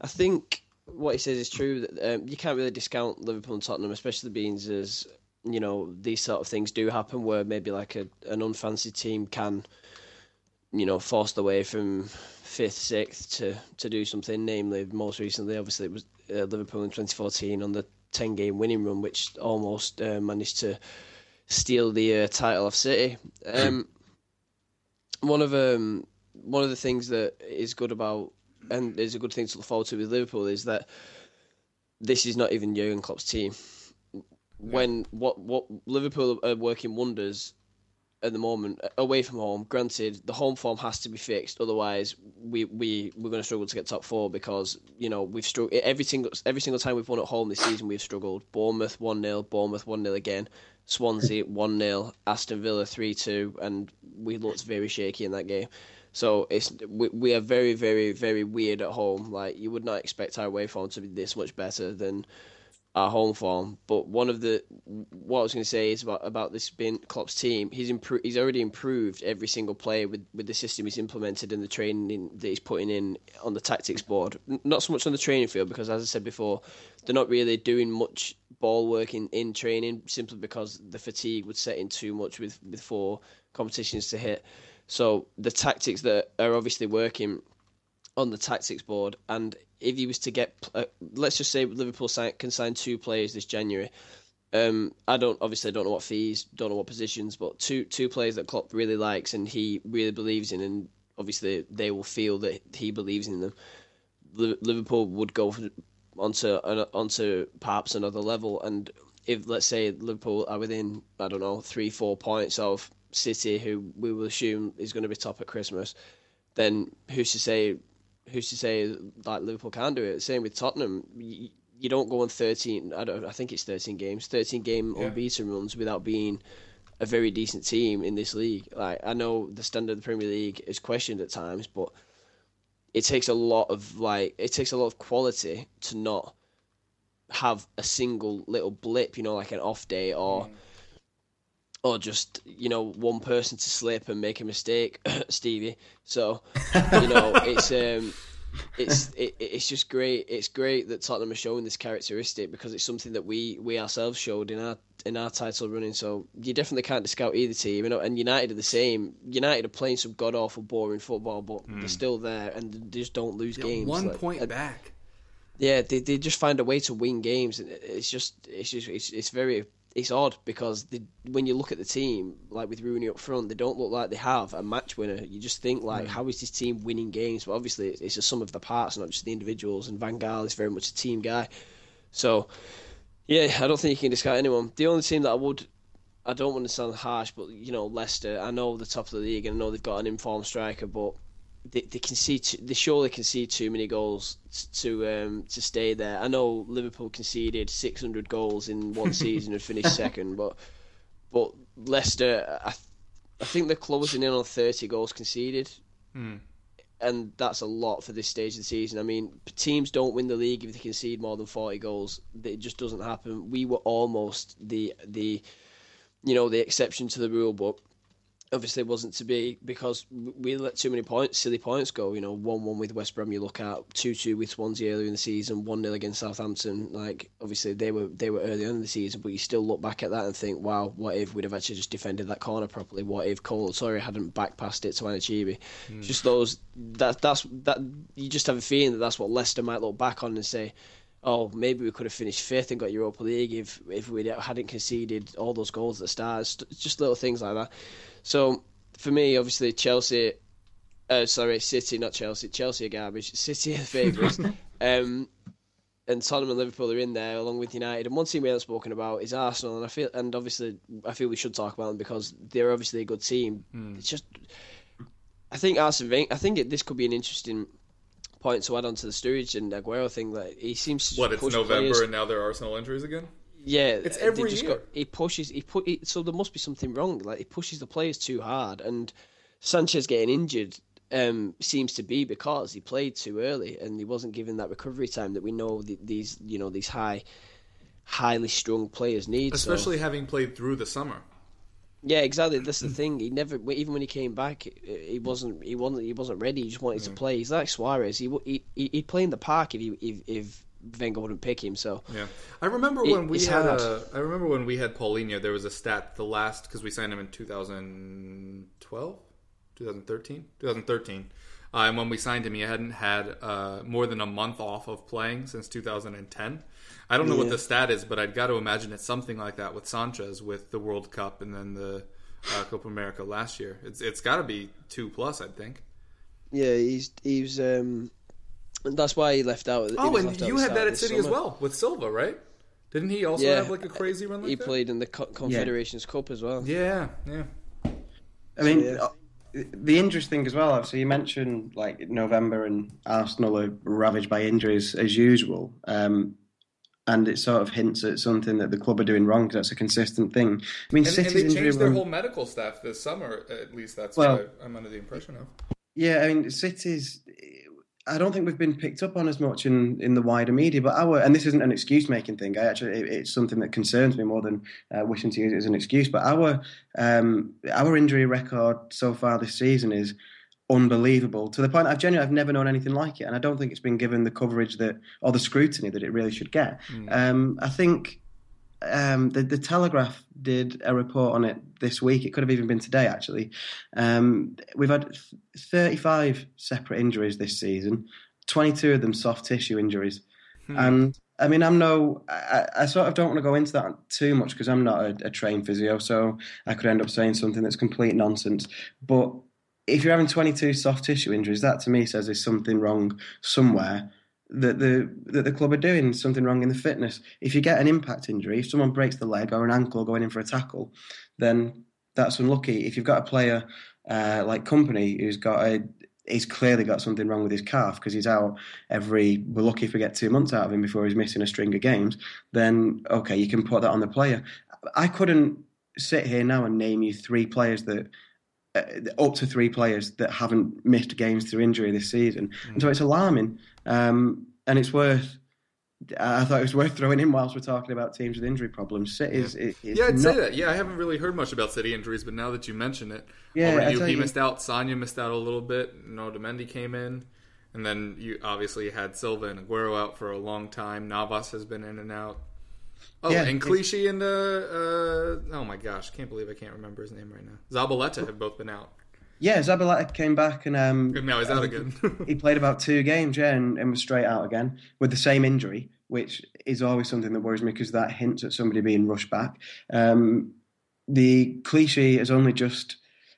I think what he says is true. That um, you can't really discount Liverpool and Tottenham, especially the Beans, as you know these sort of things do happen, where maybe like a an unfancied team can you know, forced away from fifth, sixth to, to do something. Namely, most recently, obviously, it was uh, Liverpool in 2014 on the 10 game winning run, which almost uh, managed to steal the uh, title of City. Um, one of um, one of the things that is good about and there's a good thing to look forward to with Liverpool is that this is not even Jurgen Klopp's team. When what what Liverpool are working wonders at the moment uh, away from home. Granted, the home form has to be fixed, otherwise we we we're going to struggle to get top four because you know we've struggled every single every single time we've won at home this season. We've struggled. Bournemouth one 0 Bournemouth one 0 again. Swansea one 0 Aston Villa three two, and we looked very shaky in that game. So it's we, we are very very very weird at home. Like you would not expect our away form to be this much better than our home form. But one of the what I was going to say is about about this being Klopp's team. He's improved. He's already improved every single player with, with the system he's implemented and the training that he's putting in on the tactics board. Not so much on the training field because, as I said before, they're not really doing much ball work in, in training simply because the fatigue would set in too much with with four competitions to hit. So the tactics that are obviously working on the tactics board, and if he was to get, uh, let's just say Liverpool sign, can sign two players this January. Um, I don't obviously I don't know what fees, don't know what positions, but two two players that Klopp really likes and he really believes in, and obviously they will feel that he believes in them. Liverpool would go onto onto perhaps another level, and if let's say Liverpool are within I don't know three four points of City, who we will assume is going to be top at Christmas, then who's to say who's to say like Liverpool can do it? Same with Tottenham. You, you don't go on thirteen. I don't. I think it's thirteen games. Thirteen game Yeah. unbeaten runs without being a very decent team in this league. Like I know the standard of the Premier League is questioned at times, but it takes a lot of like it takes a lot of quality to not have a single little blip, you know, like an off day or mm. Or just you know one person to slip and make a mistake, Stevie. So you know it's um it's it, it's just great. It's great that Tottenham are showing this characteristic because it's something that we we ourselves showed in our in our title running. So you definitely can't discount either team. You know, and United are the same. United are playing some god awful boring football, but they're still there and they just don't lose games. One Like, point and- back. yeah, they, they just find a way to win games, and it's just it's just it's, it's very it's odd because they, when you look at the team, like with Rooney up front, they don't look like they have a match winner. You just think like, how is this team winning games? But obviously, it's, it's a sum of the parts, not just the individuals. And Van Gaal is very much a team guy, so yeah, I don't think you can discount anyone. The only team that I would. I don't want to sound harsh, but you know Leicester. I know the top of the league, and I know they've got an informed striker, but they, they can see too, they surely can see too many goals to um, to stay there. I know Liverpool conceded 600 goals in one season and finished second, but but Leicester, I, I think they're closing in on 30 goals conceded, and that's a lot for this stage of the season. I mean, teams don't win the league if they concede more than 40 goals. It just doesn't happen. We were almost the the you know the exception to the rule, but obviously it wasn't to be because we let too many points, silly points go. You know, one one with West Brom. You look at two two with Swansea earlier in the season, one 0 against Southampton. Like obviously they were they were early on in the season, but you still look back at that and think, wow, what if we'd have actually just defended that corner properly? What if Kolo Toure hadn't back passed it to Anichebe? Hmm. Just those that that's that you just have a feeling that that's what Leicester might look back on and say. Oh, maybe we could have finished fifth and got Europa League if if we hadn't conceded all those goals at the start. Just little things like that. So for me, obviously Chelsea, uh, sorry, City, not Chelsea. Chelsea are garbage. City are favourites. um, and Tottenham and Liverpool are in there along with United. And one team we haven't spoken about is Arsenal, and I feel and obviously I feel we should talk about them because they're obviously a good team. It's just I think Arsene Wenger, I think it, this could be an interesting point to add on to the Sturridge and Aguero thing. That he seems to What? It's November players- and now there are Arsenal injuries again. yeah, It's every just year. Got, he pushes. He put. He, so there must be something wrong. Like he pushes the players too hard, and Sanchez getting injured um, seems to be because he played too early and he wasn't given that recovery time that we know the, these you know these high, highly strung players need. So- Especially having played through the summer. Yeah, exactly. That's the thing. He never, even when he came back, he wasn't. He wasn't. He wasn't ready. He just wanted to play. He's like Suarez. He he he- he'd play in the park if he if, if Wenger wouldn't pick him. So Yeah, I remember It- when we had. Uh, I remember when we had Paulinho. There was a stat the last because we signed him in 2012, 2013, 2013. Uh, and when we signed him, he hadn't had uh, more than a month off of playing since 2010. I don't know what the stat is, but I'd got to imagine it's something like that with Sanchez with the World Cup and then the uh, Copa America last year. It's it's got to be two plus, I think. yeah, he's he's um, that's why he left out. he Oh, and you had that at the City as well with Silva, right? Didn't he also Yeah, have like a crazy run like he that? played in the Co- Confederations Cup as well. Yeah, yeah. I mean, yeah. uh, the interesting thing as well. Obviously, you mentioned like November and Arsenal are ravaged by injuries as usual, um, and it sort of hints at something that the club are doing wrong because that's a consistent thing. I mean, And, and they changed their whole medical staff this summer. At least that's Well- what I, I'm under the impression of. Yeah, I mean, City's. I don't think we've been picked up on as much in, in the wider media, but our and this isn't an excuse making thing. I actually, it, it's something that concerns me more than uh, wishing to use it as an excuse. But our um, our injury record so far this season is unbelievable to the point I've genuinely I've never known anything like it, and I don't think it's been given the coverage that or the scrutiny that it really should get. Um, I think um, the, the Telegraph did a report on it this week. It could have even been today, actually. Um, we've had 35 separate injuries this season, 22 of them soft tissue injuries. And I mean, I'm no, I, I sort of don't want to go into that too much because I'm not a, a trained physio, so I could end up saying something that's complete nonsense. But if you're having 22 soft tissue injuries, that to me says there's something wrong somewhere that the that the club are doing something wrong in the fitness. If you get an impact injury, if someone breaks the leg or an ankle going in for a tackle, then that's unlucky. If you've got a player uh, like Kompany who's got a he's clearly got something wrong with his calf because he's out every we're lucky if we get two months out of him before he's missing a string of games, then okay, you can put that on the player. I couldn't sit here now and name you three players that uh, up to three players that haven't missed games through injury this season, and so it's alarming. Um, and it's worth. I thought it was worth throwing in whilst we're talking about teams with injury problems. City's, it, it's Yeah, I'd not, say that. Yeah, I haven't really heard much about City injuries, but now that you mention it, Yeah, you, he missed out. Sagna missed out a little bit. No, Demendi came in, and then you obviously had Silva and Aguero out for a long time. Navas has been in and out. Oh, Yeah, and Clichy and uh, uh, oh my gosh, can't believe I can't remember his name right now. Zabaleta have both been out, Yeah, Zabaleta came back and um, he's out again. he played about two games, yeah, and, and was straight out again with the same injury, which is always something that worries me because that hints at somebody being rushed back. Um, the Clichy has only just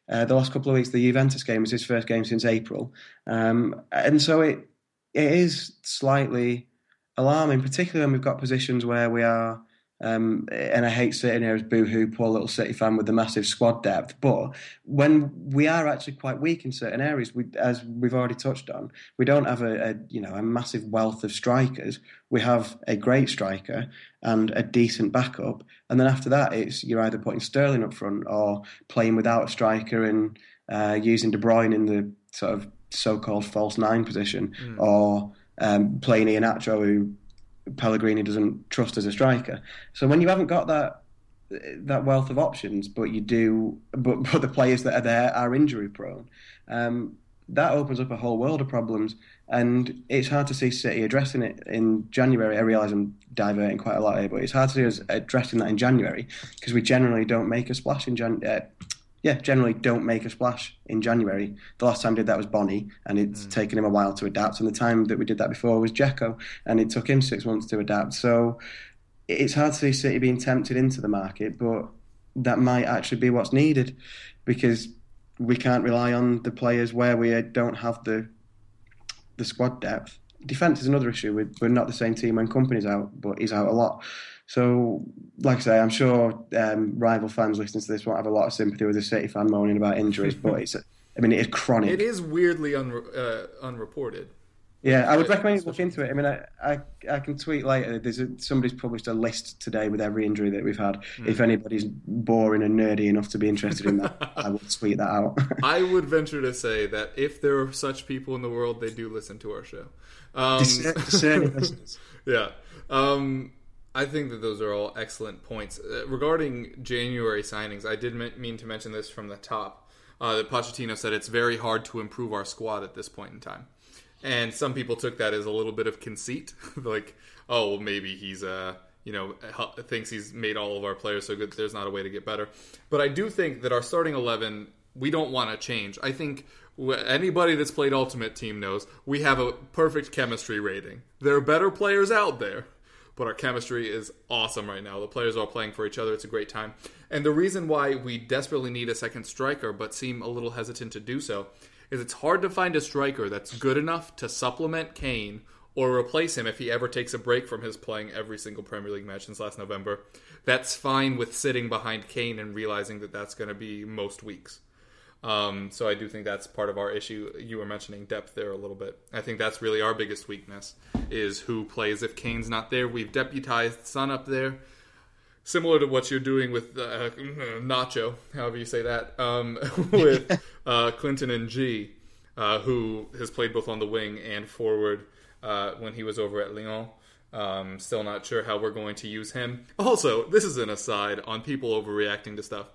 uh, the last couple of weeks. The Juventus game was his first game since April, um, and so it it is slightly alarming, particularly when we've got positions where we are. Um, and I hate sitting here as boohoo, poor little City fan with the massive squad depth. But when we are actually quite weak in certain areas, we, as we've already touched on, we don't have a, a you know a massive wealth of strikers. We have a great striker and a decent backup, and then after that, it's you're either putting Sterling up front or playing without a striker and uh, using De Bruyne in the sort of so-called false nine position, or um, playing Iheanacho, who Pellegrini doesn't trust as a striker. So when you haven't got that that wealth of options, but you do, but, but the players that are there are injury prone, um, that opens up a whole world of problems. And it's hard to see City addressing it in January. I realise I'm diverting quite a lot here, but it's hard to see us addressing that in January because we generally don't make a splash in Jan. Uh, yeah, generally don't make a splash in January. The last time we did that was Bony, and it's mm. taken him a while to adapt. And the time that we did that before was Dzeko, and it took him six months to adapt. So it's hard to see City being tempted into the market, but that might actually be what's needed because we can't rely on the players where we don't have the the squad depth. Defense is another issue. We're, we're not the same team when Kompany's out, but he's out a lot. So, like I say, I'm sure um, rival fans listening to this won't have a lot of sympathy with a City fan moaning about injuries, but it's, I mean, it is chronic. it is weirdly unre- uh, unreported. Yeah, I would recommend you look into it. I mean, I, I, I can tweet later. There's a, somebody's published a list today with every injury that we've had. If anybody's boring and nerdy enough to be interested in that, I will tweet that out. I would venture to say that if there are such people in the world, they do listen to our show. Um, Discer- discerning listeners. yeah. Um, I think that those are all excellent points. Uh, regarding January signings, I did me- mean to mention this from the top. Uh, that Pochettino said it's very hard to improve our squad at this point in time. And some people took that as a little bit of conceit. like, oh, well, maybe he's, uh, you know, hel- thinks he's made all of our players so good there's not a way to get better. But I do think that our starting 11, we don't want to change. I think anybody that's played Ultimate Team knows we have a perfect chemistry rating. There are better players out there but our chemistry is awesome right now. The players are all playing for each other. It's a great time. And the reason why we desperately need a second striker, but seem a little hesitant to do so, is it's hard to find a striker that's good enough to supplement Kane or replace him if he ever takes a break from his playing every single Premier League match since last November. That's fine with sitting behind Kane and realizing that that's going to be most weeks. Um, so I do think that's part of our issue. You were mentioning depth there a little bit. I think that's really our biggest weakness is who plays if Kane's not there. We've deputized Son up there, similar to what you're doing with uh, Nacho, however you say that, um, with uh, Clinton N'Jie, uh, who has played both on the wing and forward uh, when he was over at Lyon. Um, still not sure how we're going to use him. Also, this is an aside on people overreacting to stuff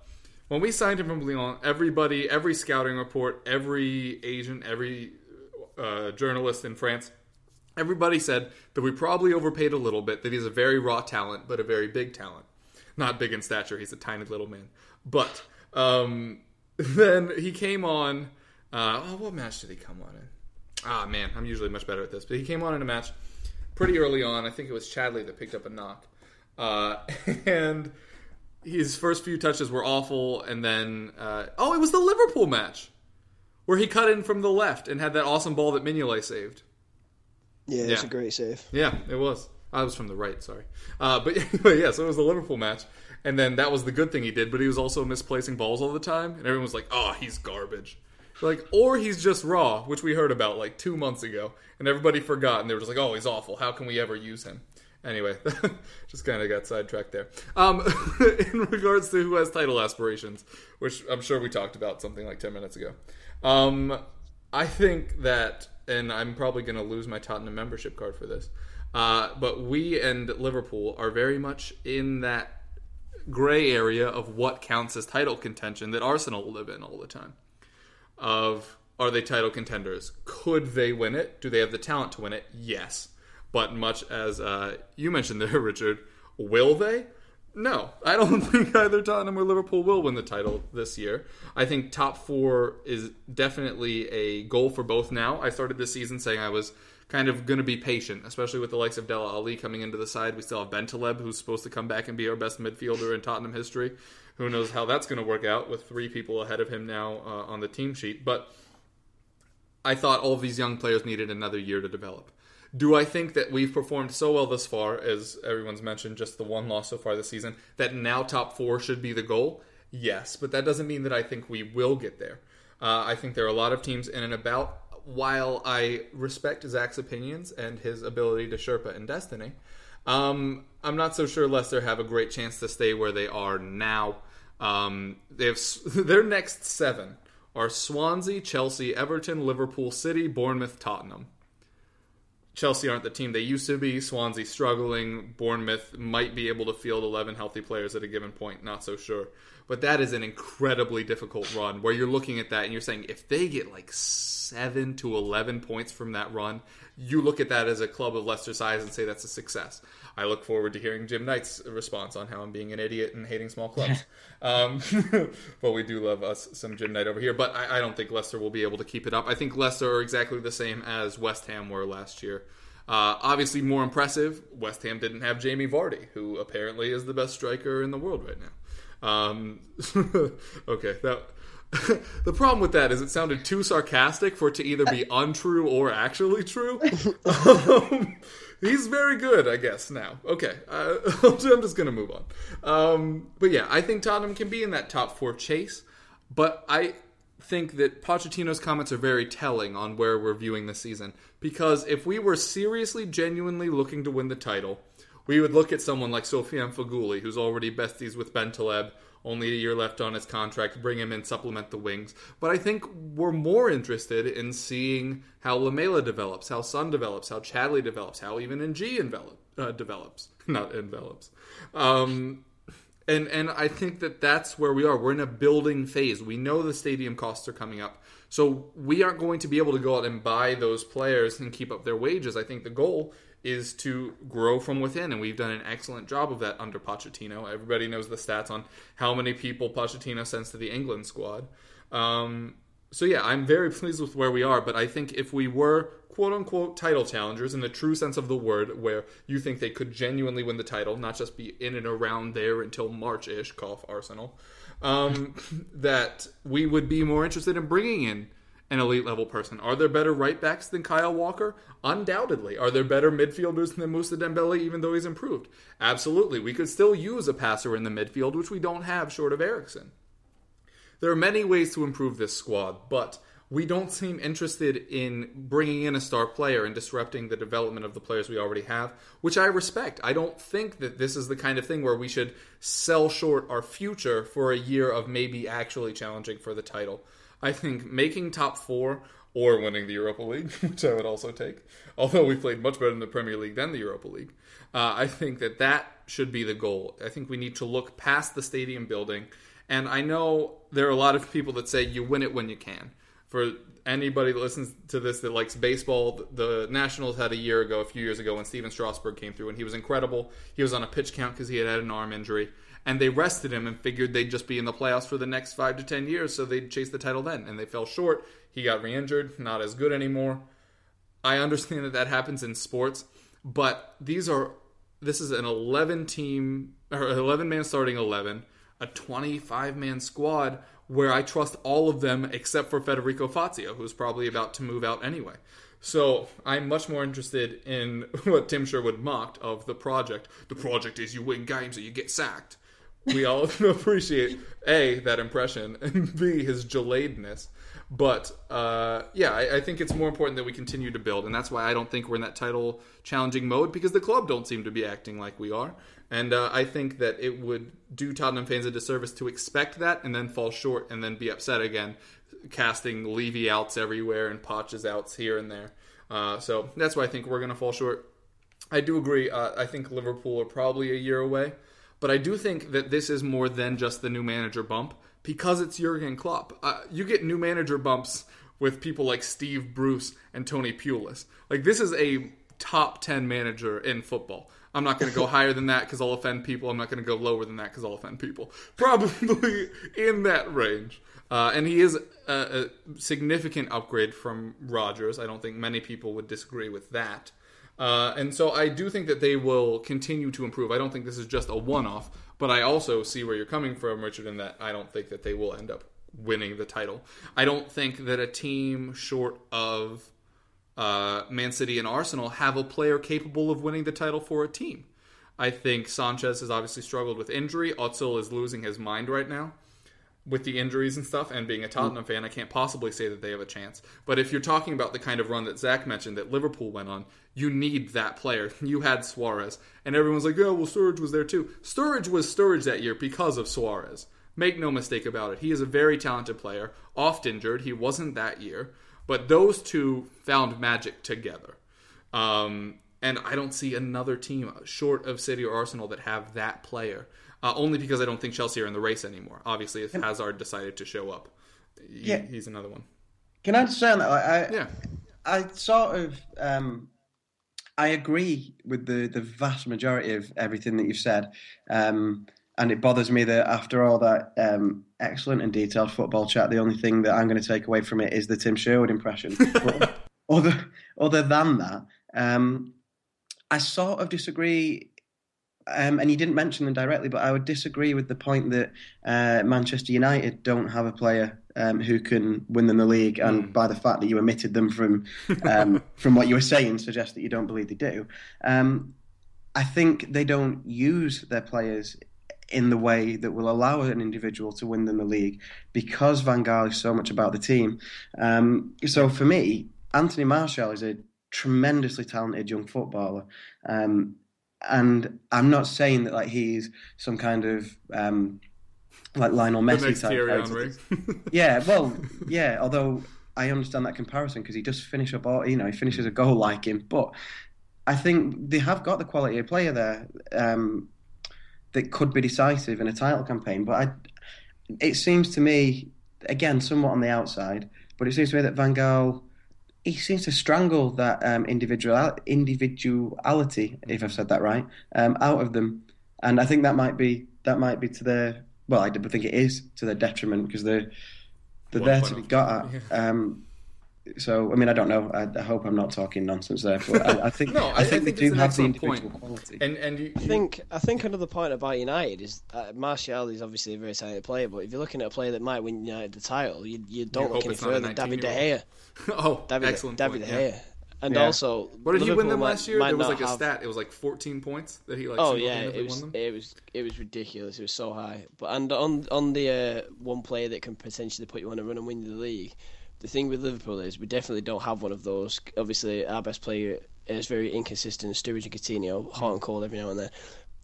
when we signed him from Lyon, everybody, every scouting report, every agent, every uh, journalist in France, everybody said that we probably overpaid a little bit, that he's a very raw talent, but a very big talent. Not big in stature, he's a tiny little man. But um, then he came on. Uh, oh, what match did he come on in? Ah, man, I'm usually much better at this. But he came on in a match pretty early on. I think it was Chadli that picked up a knock. Uh, and his first few touches were awful, and then uh, oh, it was the Liverpool match where he cut in from the left and had that awesome ball that Mignolet saved. Yeah, it's Yeah. a great save. Yeah, it was. I was from the right, sorry. Uh, but, yeah, so it was the Liverpool match, and then that was the good thing he did. But he was also misplacing balls all the time, and everyone was like, "Oh, he's garbage." Like, or he's just raw, which we heard about like two months ago, and everybody forgot, and they were just like, "Oh, he's awful. How can we ever use him?" Anyway, just kind of got sidetracked there. Um, in regards to who has title aspirations, which I'm sure we talked about something like 10 minutes ago, um, I think that, and I'm probably going to lose my Tottenham membership card for this, uh, but we and Liverpool are very much in that gray area of what counts as title contention that Arsenal live in all the time. Of are they title contenders? Could they win it? Do they have the talent to win it? Yes. But much as uh, you mentioned there, Richard, will they? No, I don't think either Tottenham or Liverpool will win the title this year. I think top four is definitely a goal for both now. I started this season saying I was kind of going to be patient, especially with the likes of Dele Alli coming into the side. We still have Bentaleb, who's supposed to come back and be our best midfielder in Tottenham history. Who knows how that's going to work out with three people ahead of him now uh, on the team sheet. But I thought all of these young players needed another year to develop. Do I think that we've performed so well thus far, as everyone's mentioned, just the one loss so far this season, that now top four should be the goal? Yes, but that doesn't mean that I think we will get there. Uh, I think there are a lot of teams in and about. While I respect Zach's opinions and his ability to Sherpa in Destiny, um, I'm not so sure Leicester have a great chance to stay where they are now. Um, they have their next seven are Swansea, Chelsea, Everton, Liverpool, City, Bournemouth, Tottenham. Chelsea aren't the team they used to be. Swansea struggling. Bournemouth might be able to field 11 healthy players at a given point. Not so sure. But that is an incredibly difficult run where you're looking at that and you're saying if they get like 7 to 11 points from that run, you look at that as a club of Leicester size and say that's a success. I look forward to hearing Jim Knight's response on how I'm being an idiot and hating small clubs. um, but we do love us some Jim Knight over here. But I, I, don't think Leicester will be able to keep it up. I think Leicester are exactly the same as West Ham were last year. Uh, obviously, more impressive. West Ham didn't have Jamie Vardy, who apparently is the best striker in the world right now. Um, okay, that. the problem with that is it sounded too sarcastic for it to either be untrue or actually true. Um, he's very good, I guess. Now, okay, uh, I'm just gonna move on. Um, but yeah, I think Tottenham can be in that top four chase. But I think that Pochettino's comments are very telling on where we're viewing the season. Because if we were seriously, genuinely looking to win the title, we would look at someone like Sofiane Feghouli, who's already besties with Bentaleb, only a year left on his contract, bring him in, supplement the wings. But I think we're more interested in seeing how Lamela develops, how Son develops, how Chadli develops, how even N'Jie envelop, uh, develops, not envelops. Um, and and I think that that's where we are. We're in a building phase. We know the stadium costs are coming up, so we aren't going to be able to go out and buy those players and keep up their wages. I think the goal is to grow from within, and we've done an excellent job of that under Pochettino. Everybody knows the stats on how many people Pochettino sends to the England squad. Um, so yeah, I'm very pleased with where we are, but I think if we were quote unquote title challengers in the true sense of the word, where you think they could genuinely win the title, not just be in and around there until March ish, cough Arsenal, um, that we would be more interested in bringing in an elite level person. Are there better right backs than Kyle Walker? Undoubtedly. Are there better midfielders than Moussa Dembele, even though he's improved? Absolutely. We could still use a passer in the midfield, which we don't have short of Eriksen. There are many ways to improve this squad, but we don't seem interested in bringing in a star player and disrupting the development of the players we already have, which I respect. I don't think that this is the kind of thing where we should sell short our future for a year of maybe actually challenging for the title. I think making top four or winning the Europa League, which I would also take, although we played much better in the Premier League than the Europa League, uh, I think that that should be the goal. I think we need to look past the stadium building. And I know there are a lot of people that say you win it when you can for anybody that listens to this that likes baseball, the Nationals had a year ago, a few years ago, when Stephen Strasburg came through, and he was incredible. He was on a pitch count because he had had an arm injury, and they rested him and figured they'd just be in the playoffs for the next five to ten years, so they'd chase the title then. And they fell short. He got re-injured, not as good anymore. I understand that that happens in sports, but these are this is an 11 team or 11 man starting 11, a 25 man squad where I trust all of them except for Federico Fazio, who's probably about to move out anyway. So I'm much more interested in what Tim Sherwood mocked of the project. The project is you win games or you get sacked. We all appreciate A, that impression, and B, his geladness. But uh, yeah, I, I think it's more important that we continue to build, and that's why I don't think we're in that title challenging mode because the club don't seem to be acting like we are. And uh, I think that it would do Tottenham fans a disservice to expect that and then fall short and then be upset again, casting Levy outs everywhere and Potch's outs here and there. Uh, so that's why I think we're going to fall short. I do agree. Uh, I think Liverpool are probably a year away, but I do think that this is more than just the new manager bump because it's Jurgen Klopp. Uh, you get new manager bumps with people like Steve Bruce and Tony Pulis. Like this is a top 10 manager in football. I'm not going to go higher than that because I'll offend people. I'm not going to go lower than that because I'll offend people. Probably in that range. Uh, and he is a, a significant upgrade from Rodgers. I don't think many people would disagree with that. Uh, and so I do think that they will continue to improve. I don't think this is just a one off, but I also see where you're coming from, Richard, in that I don't think that they will end up winning the title. I don't think that a team short of uh, Man City and Arsenal have a player capable of winning the title for a team. I think Sanchez has obviously struggled with injury. Özil is losing his mind right now with the injuries and stuff. And being a Tottenham fan, I can't possibly say that they have a chance. But if you're talking about the kind of run that Zach mentioned that Liverpool went on, you need that player. You had Suarez, and everyone's like, "Oh, well, Sturridge was there too." Sturridge was Sturridge that year because of Suarez. Make no mistake about it. He is a very talented player. Oft injured, he wasn't that year. But those two found magic together. Um, and I don't see another team short of City or Arsenal that have that player. Uh, only because I don't think Chelsea are in the race anymore. Obviously, if Hazard decided to show up, he, Yeah. he's another one. Can I just say that? Like, I, Yeah. I sort of, um, I agree with the the vast majority of everything that you've said, um, and it bothers me that after all that um, excellent and detailed football chat, the only thing that I'm going to take away from it is the Tim Sherwood impression. other other than that, um, I sort of disagree. Um, and you didn't mention them directly, but I would disagree with the point that uh, Manchester United don't have a player um, who can win them the league, and by the fact that you omitted them from um, from what you were saying, suggests that you don't believe they do. Um, I think they don't use their players in the way that will allow an individual to win them the league because Van Gaal is so much about the team. Um, so for me, Anthony Martial is a tremendously talented young footballer. Um, and I'm not saying that like he's some kind of um, like Lionel Messi type. Thierry character. Henry. Yeah, well, yeah. Although I understand that comparison because he does finish a ball, you know, he finishes a goal like him. But I think they have got the quality of player there um, that could be decisive in a title campaign. But I, it seems to me, again, somewhat on the outside, but it seems to me that Van Gaal. He seems to strangle that um, individual individuality, if I've said that right, um, out of them, and I think that might be that might be to their well, I think it is to their detriment because they're they're One there to be got at. Um, so I mean, I don't know. I, I hope I'm not talking nonsense there, but I, I think No, I- I, I think think they do have the excellent individual point. quality. and and you, I think I think another point about United is uh, Martial is obviously a very talented player, but if you're looking at a player that might win United the title, you, you don't hope look any it's not a further than David De 19-year-old. Gea. oh, David, excellent David point, De yeah. Gea. And Yeah. also, What did he win them last year? There was not like a have- stat. It was like 14 points that he like. Oh yeah, it was won them. it was it was ridiculous. It was so high. But and on on the uh, one player that can potentially put you on a run and win the league, the thing with Liverpool is we definitely don't have one of those. Obviously, our best player is very inconsistent. Sturridge and Coutinho, hot and cold every now and then.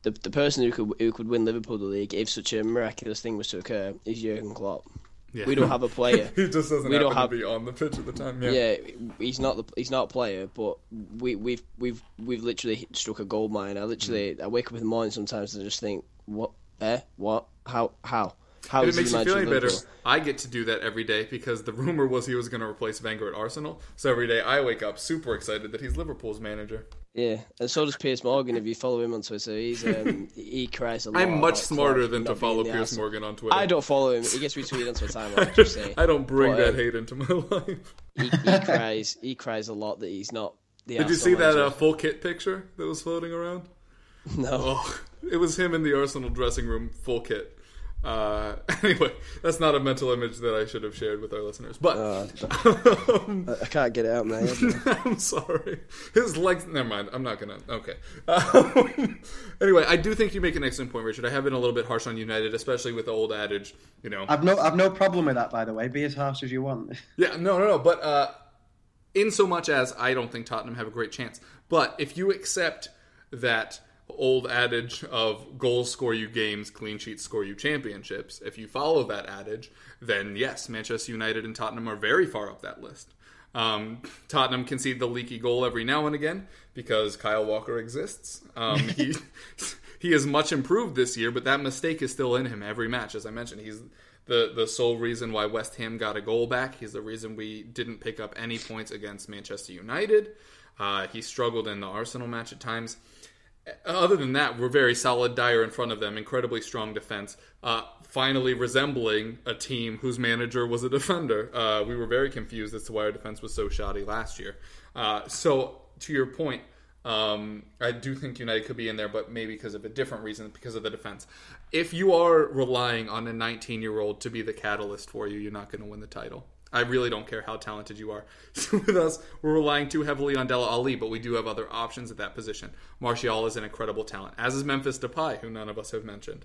The the person who could who could win Liverpool the league if such a miraculous thing was to occur is Jurgen Klopp. Yeah. We don't have a player. he just doesn't we don't have- to be on the pitch at the time. Yeah. Yeah, he's not the he's not a player, but we we've we've we've literally struck a gold mine. I literally I wake up in the morning sometimes and just think, what, eh, what, how, how, how If it makes you feel any better? I get to do that every day because the rumor was he was going to replace Wenger at Arsenal. So every day I wake up super excited that he's Liverpool's manager. Yeah, and so does Piers Morgan. If you follow him on Twitter, he's um, he cries a lot. I'm much smarter than to follow Piers Arsenal- Morgan on Twitter. I don't follow him. He gets retweeted a timeline. Just say I don't bring But, that um, hate into my life. he, he cries. He cries a lot that he's not. The Did you Arsenal see that uh, full kit picture that was floating around? no. Oh, it was him in the Arsenal dressing room, full kit. Uh, anyway, that's not a mental image that I should have shared with our listeners. But um, I can't get it out, man. I'm sorry. His legs. Never mind. I'm not gonna. Okay. Um, anyway, I do think you make an excellent point, Richard. I have been a little bit harsh on United, especially with the old adage. You know. I've no, I've no problem with that, by the way. Be as harsh as you want. Yeah. No. No. No. But uh, in so much as I don't think Tottenham have a great chance. But if you accept that old adage of goals score you games, clean sheets score you championships, if you follow that adage, then yes, Manchester United and Tottenham are very far up that list. Um, Tottenham concede the leaky goal every now and again because Kyle Walker exists. Um, he he is much improved this year, but that mistake is still in him every match. As I mentioned, he's the the sole reason why West Ham got a goal back. He's the reason we didn't pick up any points against Manchester United. Uh, he struggled in the Arsenal match at times. Other than that, we're very solid. Dier in front of them, incredibly strong defense. Uh, finally, resembling a team whose manager was a defender. Uh, we were very confused as to why our defense was so shoddy last year. Uh, so, to your point, um, I do think United could be in there, but maybe because of a different reason, because of the defense. If you are relying on a 19 year old to be the catalyst for you, you're not going to win the title. I really don't care how talented you are. So with us, we're relying too heavily on Dele Alli, but we do have other options at that position. Martial is an incredible talent, as is Memphis Depay, who none of us have mentioned.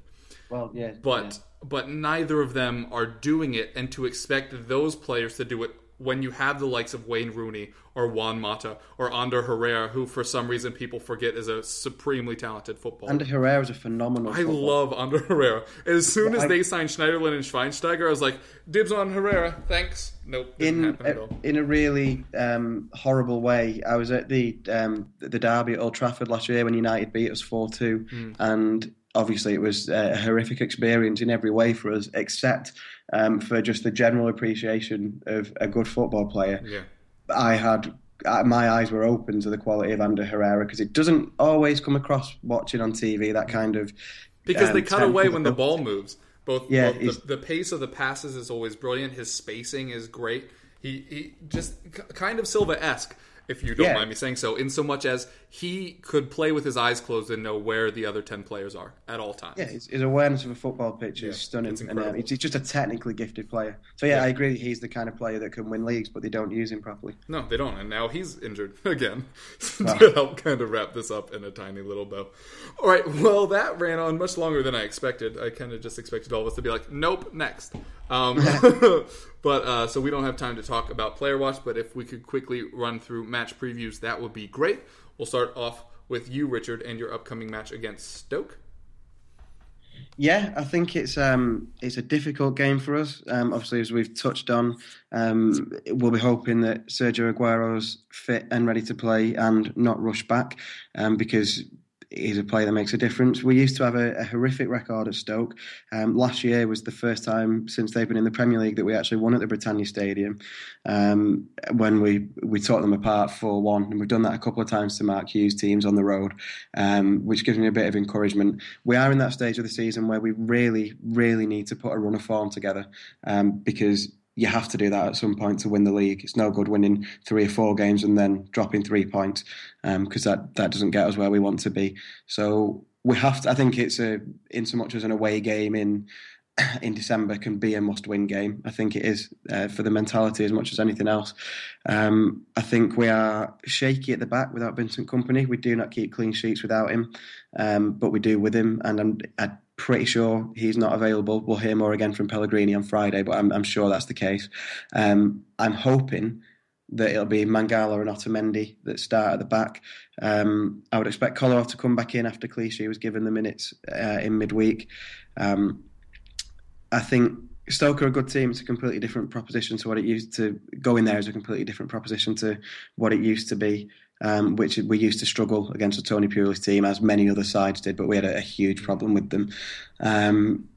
Well, yeah. But yeah. but neither of them are doing it, and to expect those players to do it when you have the likes of Wayne Rooney or Juan Mata or Ander Herrera, who for some reason people forget is a supremely talented footballer. Ander Herrera is a phenomenal. I footballer. love Ander Herrera. As soon as I- they signed Schneiderlin and Schweinsteiger, I was like, dibs on Herrera, thanks. Nope, didn't in happen at in a really um, horrible way. I was at the um, the derby at Old Trafford last year when United beat us four two, Hmm. and obviously it was a horrific experience in every way for us, except um, for just the general appreciation of a good football player. Yeah. I had uh, my eyes were open to the quality of Ander Herrera because it doesn't always come across watching on TV that kind of Because they um, cut away when the ball moves. Both, Yeah, both the, the pace of the passes is always brilliant. His spacing is great. He, he just kind of Silva esque, if you don't Yeah. mind me saying so, in so much as he could play with his eyes closed and know where the other 10 players are at all times. Yeah, his, his awareness of a football pitch Yeah, is stunning, it's and um, he's just a technically gifted player. So yeah, Yeah. I agree. He's the kind of player that can win leagues, but they don't use him properly. No, they don't. And now he's injured again Wow. to help kind of wrap this up in a tiny little bow. All right. Well, that ran on much longer than I expected. I kind of just expected all of us to be like, nope, next. Um, but uh, so we don't have time to talk about Player Watch, but if we could quickly run through match previews, that would be great. We'll start off with you, Richard, and your upcoming match against Stoke. Yeah, I think it's um, it's a difficult game for us. Um, obviously, as we've touched on, um, we'll be hoping that Sergio Aguero's fit and ready to play and not rush back, um, because he's a player that makes a difference. We used to have a, a horrific record at Stoke. Um, last year was the first time since they've been in the Premier League that we actually won at the Britannia Stadium um, when we we taught them apart four one, and we've done that a couple of times to Mark Hughes teams on the road, um, which gives me a bit of encouragement. We are in that stage of the season where we really, really need to put a run of form together um, because. You have to do that at some point to win the league. It's no good winning three or four games and then dropping three points because that, that doesn't get us where we want to be. So we have to. I think it's a in so much as an away game in in December can be a must-win game. I think it is uh, for the mentality as much as anything else. Um, I think we are shaky at the back without Vincent Kompany. We do not keep clean sheets without him, um, but we do with him, and I'm, I'm pretty sure he's not available. We'll hear more again from Pellegrini on Friday, but I'm, I'm sure that's the case. Um, I'm hoping that it'll be Mangala and Otamendi that start at the back. Um, I would expect Kolarov to come back in after Clichy was given the minutes uh, in midweek. Um, I think Stoke are a good team. It's a completely different proposition to what it used to. Going there is a completely different proposition to what it used to be, um, which we used to struggle against a Tony Pulis team, as many other sides did. But we had a, a huge problem with them. Um,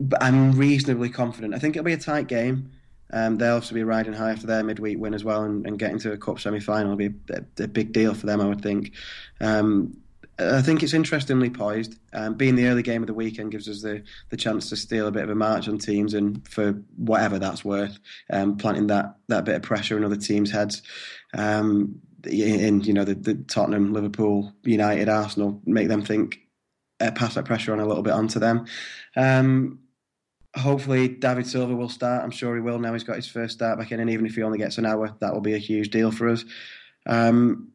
but I'm reasonably confident. I think it'll be a tight game. Um, they'll also be riding high after their midweek win as well, and, and getting to a cup semi-final will be a, a, big deal for them, I would think. Um, I think it's interestingly poised. Um, being the early game of the weekend gives us the, the chance to steal a bit of a march on teams, and for whatever that's worth, um, planting that that bit of pressure in other teams' heads. Um, in you know the, the Tottenham, Liverpool, United, Arsenal, make them think, uh, pass that pressure on a little bit onto them. Um, hopefully David Silva will start. I'm sure he will now. He's got his first start back in, and even if he only gets an hour, that will be a huge deal for us. Um,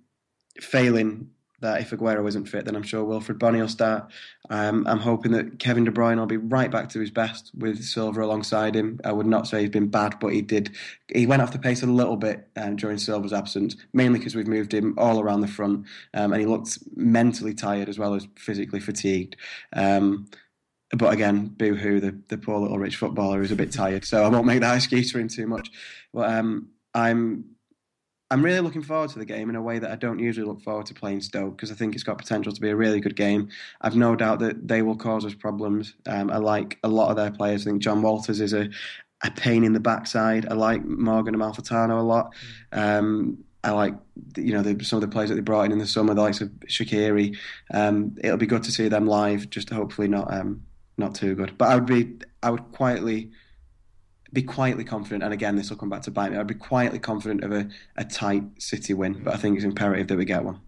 failing that if Aguero isn't fit, then I'm sure Wilfried Bony will start. Um, I'm hoping that Kevin De Bruyne will be right back to his best with Silva alongside him. I would not say he's been bad, but he did. He went off the pace a little bit um, during Silva's absence, mainly because we've moved him all around the front, um, and he looked mentally tired as well as physically fatigued. Um, but again, boo hoo, the, the poor little rich footballer who's a bit tired. So I won't make that excuse for him too much. But um, I'm I'm really looking forward to the game in a way that I don't usually look forward to playing Stoke because I think it's got potential to be a really good game. I've no doubt that they will cause us problems. Um, I like a lot of their players. I think Jon Walters is a, a pain in the backside. I like Morgan Amalfitano a lot. Um, I like you know the, some of the players that they brought in in the summer, the likes of Shaqiri. Um, it'll be good to see them live. Just hopefully not um, not too good. But I would be I would quietly be quietly confident, and again, this will come back to bite me. I'd be quietly confident of a, a tight City win, but I think it's imperative that we get one.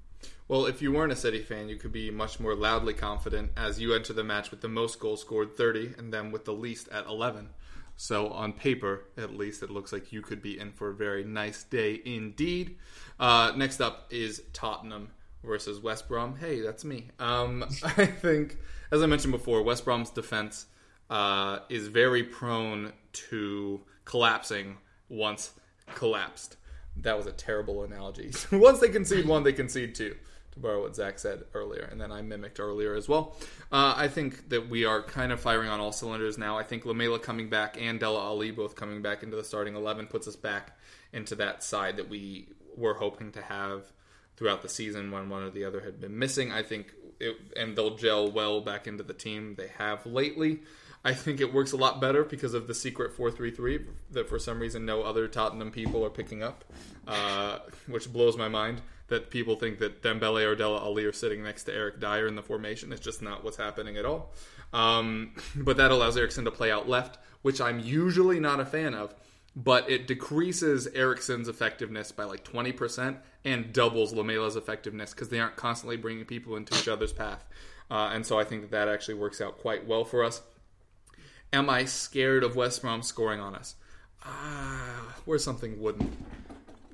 Well, if you weren't a City fan, you could be much more loudly confident as you enter the match with the most goals scored 30 and then with the least at 11. So, on paper, at least, it looks like you could be in for a very nice day indeed. Uh, next up is Tottenham versus West Brom. Hey, that's me. Um, I think, as I mentioned before, West Brom's defense uh, is very prone to collapsing once collapsed. That was a terrible analogy. once they concede one, they concede two, to borrow what Zach said earlier, and then I mimicked earlier as well. Uh, I think that we are kind of firing on all cylinders now. I think Lamela coming back and Dele Alli both coming back into the starting 11 puts us back into that side that we were hoping to have throughout the season when one or the other had been missing. I think, it, and they'll gel well back into the team they have lately. I think it works a lot better because of the secret 433 that for some reason no other Tottenham people are picking up, uh, which blows my mind that people think that Dembele or Dele Alli are sitting next to Eric Dier in the formation. It's just not what's happening at all. Um, but that allows Eriksen to play out left, which I'm usually not a fan of. But it decreases Eriksen's effectiveness by like 20% and doubles Lamela's effectiveness because they aren't constantly bringing people into each other's path. Uh, and so I think that that actually works out quite well for us. Am I scared of West Brom scoring on us? Ah, where's something wooden?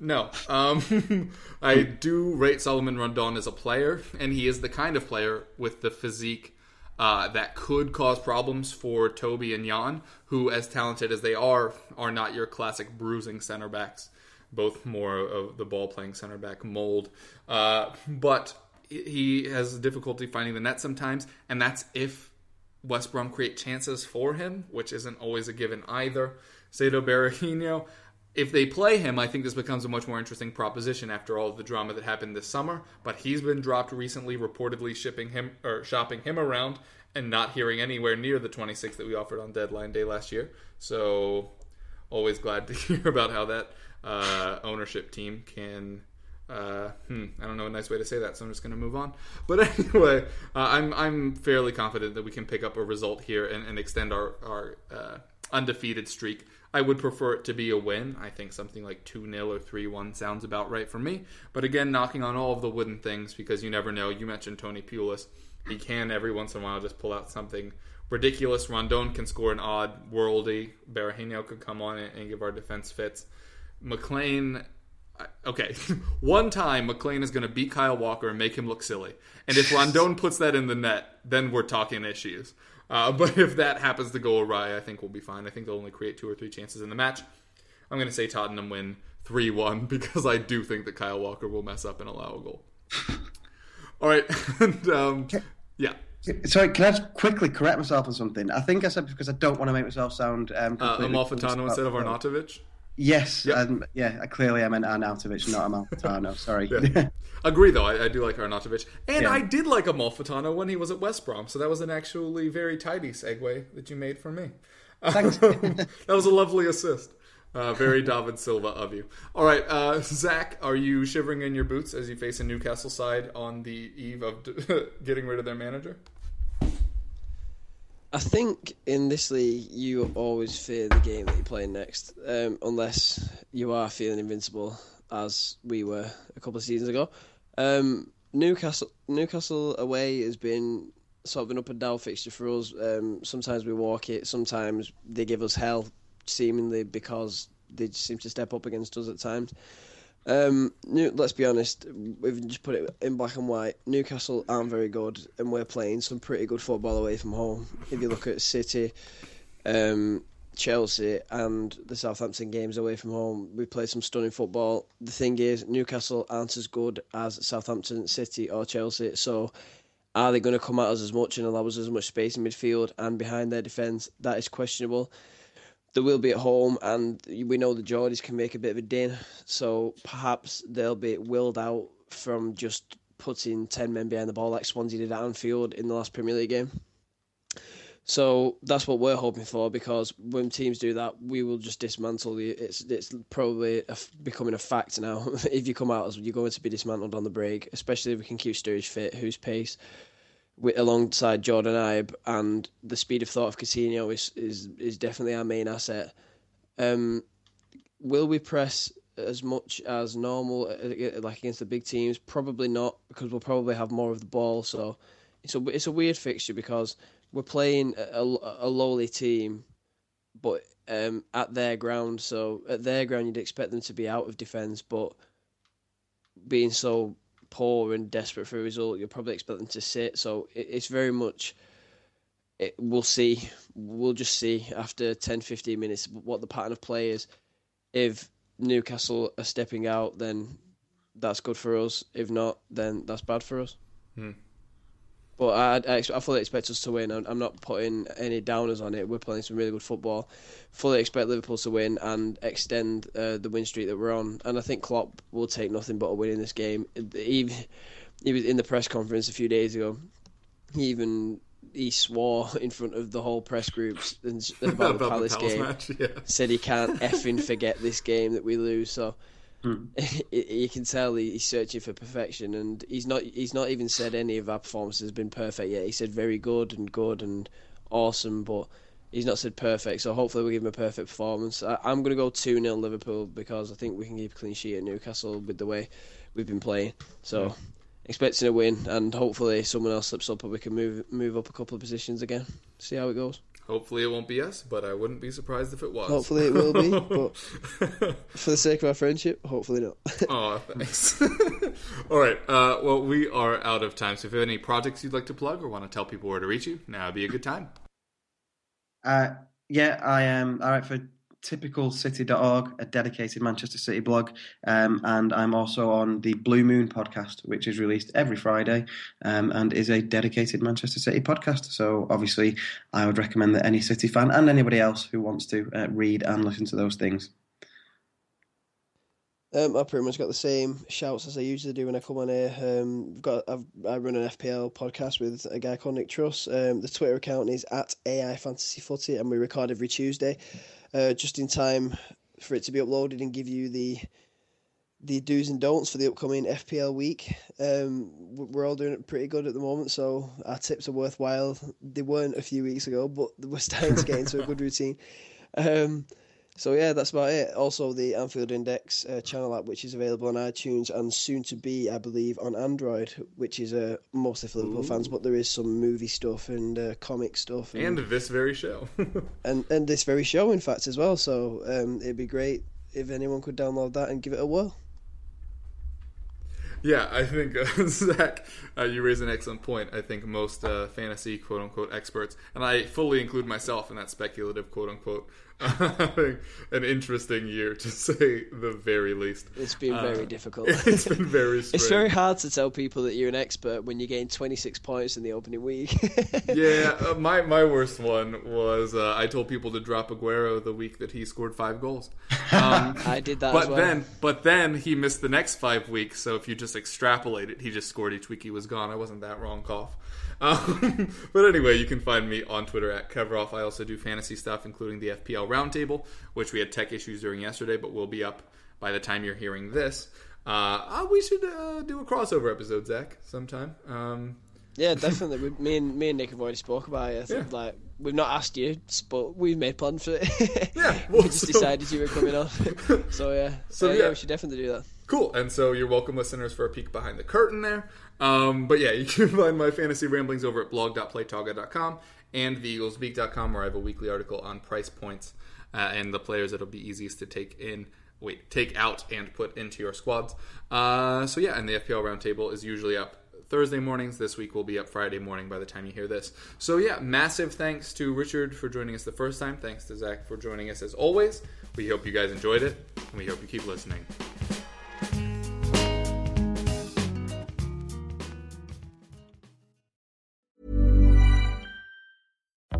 No. Um, I do rate Salomon Rondon as a player, and he is the kind of player with the physique uh, that could cause problems for Toby and Jan, who, as talented as they are, are not your classic bruising center backs. Both more of the ball playing center back mold. Uh, but he has difficulty finding the net sometimes, and that's if West Brom create chances for him, which isn't always a given either. Saido Berahino, if they play him, I think this becomes a much more interesting proposition after all of the drama that happened this summer. But he's been dropped recently, reportedly shipping him or shopping him around and not hearing anywhere near the 26 that we offered on deadline day last year. So always glad to hear about how that uh, ownership team can uh, hmm, I don't know a nice way to say that, so I'm just going to move on. But anyway, uh, I'm I'm fairly confident that we can pick up a result here and, and extend our our uh, undefeated streak. I would prefer it to be a win. I think something like 2 0 or 3 1 sounds about right for me. But again, knocking on all of the wooden things because you never know. You mentioned Tony Pulis. He can every once in a while just pull out something ridiculous. Rondon can score an odd, worldy. Berahino could come on and give our defense fits. McClean okay, one time McClean is going to beat Kyle Walker and make him look silly. And if Rondon puts that in the net, then we're talking issues. Uh, but if that happens to go awry, I think we'll be fine. I think they'll only create two or three chances in the match. I'm going to say Tottenham win 3 1 because I do think that Kyle Walker will mess up and allow a goal. All right. and, um, yeah. Sorry, can I just quickly correct myself on something? I think I said because I don't want to make myself sound um, uh, Amalfitano instead of Arnautovic? Yes, Yep. um, yeah. Clearly, I meant Arnautovic, not Amalfitano. Sorry. Yeah. Agree, though. I, I do like Arnautovic. And Yeah. I did like Amalfitano when he was at West Brom, so that was an actually very tidy segue that you made for me. Thanks. that was a lovely assist. Uh, very David Silva of you. All right, uh, Zach, are you shivering in your boots as you face a Newcastle side on the eve of getting rid of their manager? I think in this league you always fear the game that you're playing next, um, unless you are feeling invincible, as we were a couple of seasons ago. Um, Newcastle Newcastle away has been sort of an up and down fixture for us. Um, sometimes we walk it, sometimes they give us hell, seemingly because they seem to step up against us at times. Um, New, let's be honest, we've just put it in black and white. Newcastle aren't very good, and we're playing some pretty good football away from home. If you look at City, um, Chelsea, and the Southampton games away from home, we played some stunning football. The thing is, Newcastle aren't as good as Southampton, City, or Chelsea. So, are they going to come at us as much and allow us as much space in midfield and behind their defence? That is questionable they will be at home, and we know the Geordies can make a bit of a din. So perhaps they'll be willed out from just putting ten men behind the ball like Swansea did at Anfield in the last Premier League game. So that's what we're hoping for because when teams do that, we will just dismantle you. It's it's probably becoming a fact now. if you come out as you're going to be dismantled on the break, especially if we can keep Sturridge fit, whose pace with, alongside Jordan Ibe and the speed of thought of Coutinho is is is definitely our main asset. Um, will we press as much as normal, uh, like against the big teams? Probably not, because we'll probably have more of the ball. So it's a it's a weird fixture because we're playing a, a lowly team, but um, at their ground. So at their ground, you'd expect them to be out of defence, but being so poor and desperate for a result, you'll probably expect them to sit. So it, it's very much. It, we'll see. We'll just see after 10, 15 minutes what the pattern of play is. If Newcastle are stepping out, then that's good for us. If not, then that's bad for us. Hmm. But I, I, I, fully expect us to win. I'm not putting any downers on it. We're playing some really good football. Fully expect Liverpool to win and extend uh, the win streak that we're on. And I think Klopp will take nothing but a win in this game. He, he was in the press conference a few days ago. He even he swore in front of the whole press groups about, about the Palace, the Palace game. Match, yeah. Said he can't effing forget this game that we lose. So Mm. you can tell he's searching for perfection, and he's not. He's not even said any of our performances has been perfect yet. He said very good and good and awesome, but he's not said perfect. So hopefully we'll give him a perfect performance. I, am going to go two 0 Liverpool because I think we can keep a clean sheet at Newcastle with the way we've been playing. So. Expecting a win, and hopefully someone else slips up, and we can move move up a couple of positions again. See how it goes. Hopefully it won't be us, but I wouldn't be surprised if it was. Hopefully it will be, but for the sake of our friendship, hopefully not. oh, thanks. All right. Uh, well, we are out of time. So if you have any projects you'd like to plug or want to tell people where to reach you, now would be a good time. Uh, yeah, I am. all right, for typicalcity.org, a dedicated Manchester City blog, um, and I'm also on the Blue Moon podcast, which is released every Friday um, and is a dedicated Manchester City podcast. So obviously, I would recommend that any City fan and anybody else who wants to uh, read and listen to those things. Um, I've pretty much got the same shouts as I usually do when I come on here. Um, got I've, i run an FPL podcast with a guy called Nick Truss. Um, the Twitter account is at AI Fantasy Footy, and we record every Tuesday uh, just in time for it to be uploaded and give you the the do's and don'ts for the upcoming FPL week. Um, we're all doing it pretty good at the moment, so our tips are worthwhile. They weren't a few weeks ago, but we're starting to get into a good routine. Um, so yeah, that's about it. Also, the Anfield Index uh, channel app, which is available on iTunes and soon to be, I believe, on Android, which is uh, mostly for Liverpool Ooh. fans. But there is some movie stuff and uh, comic stuff, and, and, this very show, and and this very show, in fact, as well. So um, it'd be great if anyone could download that and give it a whirl. Yeah, I think uh, Zach, uh, you raise an excellent point. I think most uh, fantasy quote unquote experts, and I fully include myself in that speculative quote unquote, an interesting year to say the very least. It's been very uh, difficult. It's been very. it's very hard to tell people that you're an expert when you gain 26 points in the opening week. yeah, uh, my my worst one was uh, I told people to drop Aguero the week that he scored five goals. Um, I did that, but well. then but then he missed the next five weeks. So if you just extrapolate it, he just scored each week he was gone. I wasn't that wrong, cough. Um, but anyway, you can find me on Twitter at Keveroff. I also do fantasy stuff, including the FPL Roundtable, which we had tech issues during yesterday, but will be up by the time you're hearing this. Uh, uh, we should uh, do a crossover episode, Zach, sometime. Um, yeah, definitely. we, me and me and Nick have already spoke about it. Think, yeah. like we've not asked you, but we've made plans for it. yeah, well, we just so... decided you were coming on. so yeah, so uh, yeah. yeah, we should definitely do that. Cool. And so you're welcome, listeners, for a peek behind the curtain there. Um, but yeah, you can find my fantasy ramblings over at blog.playtoga.com and theeaglesbeak.com, where I have a weekly article on price points uh, and the players that'll be easiest to take in. Wait, take out and put into your squads. Uh, so yeah, and the FPL roundtable is usually up Thursday mornings. This week will be up Friday morning by the time you hear this. So yeah, massive thanks to Richard for joining us the first time. Thanks to Zach for joining us as always. We hope you guys enjoyed it, and we hope you keep listening.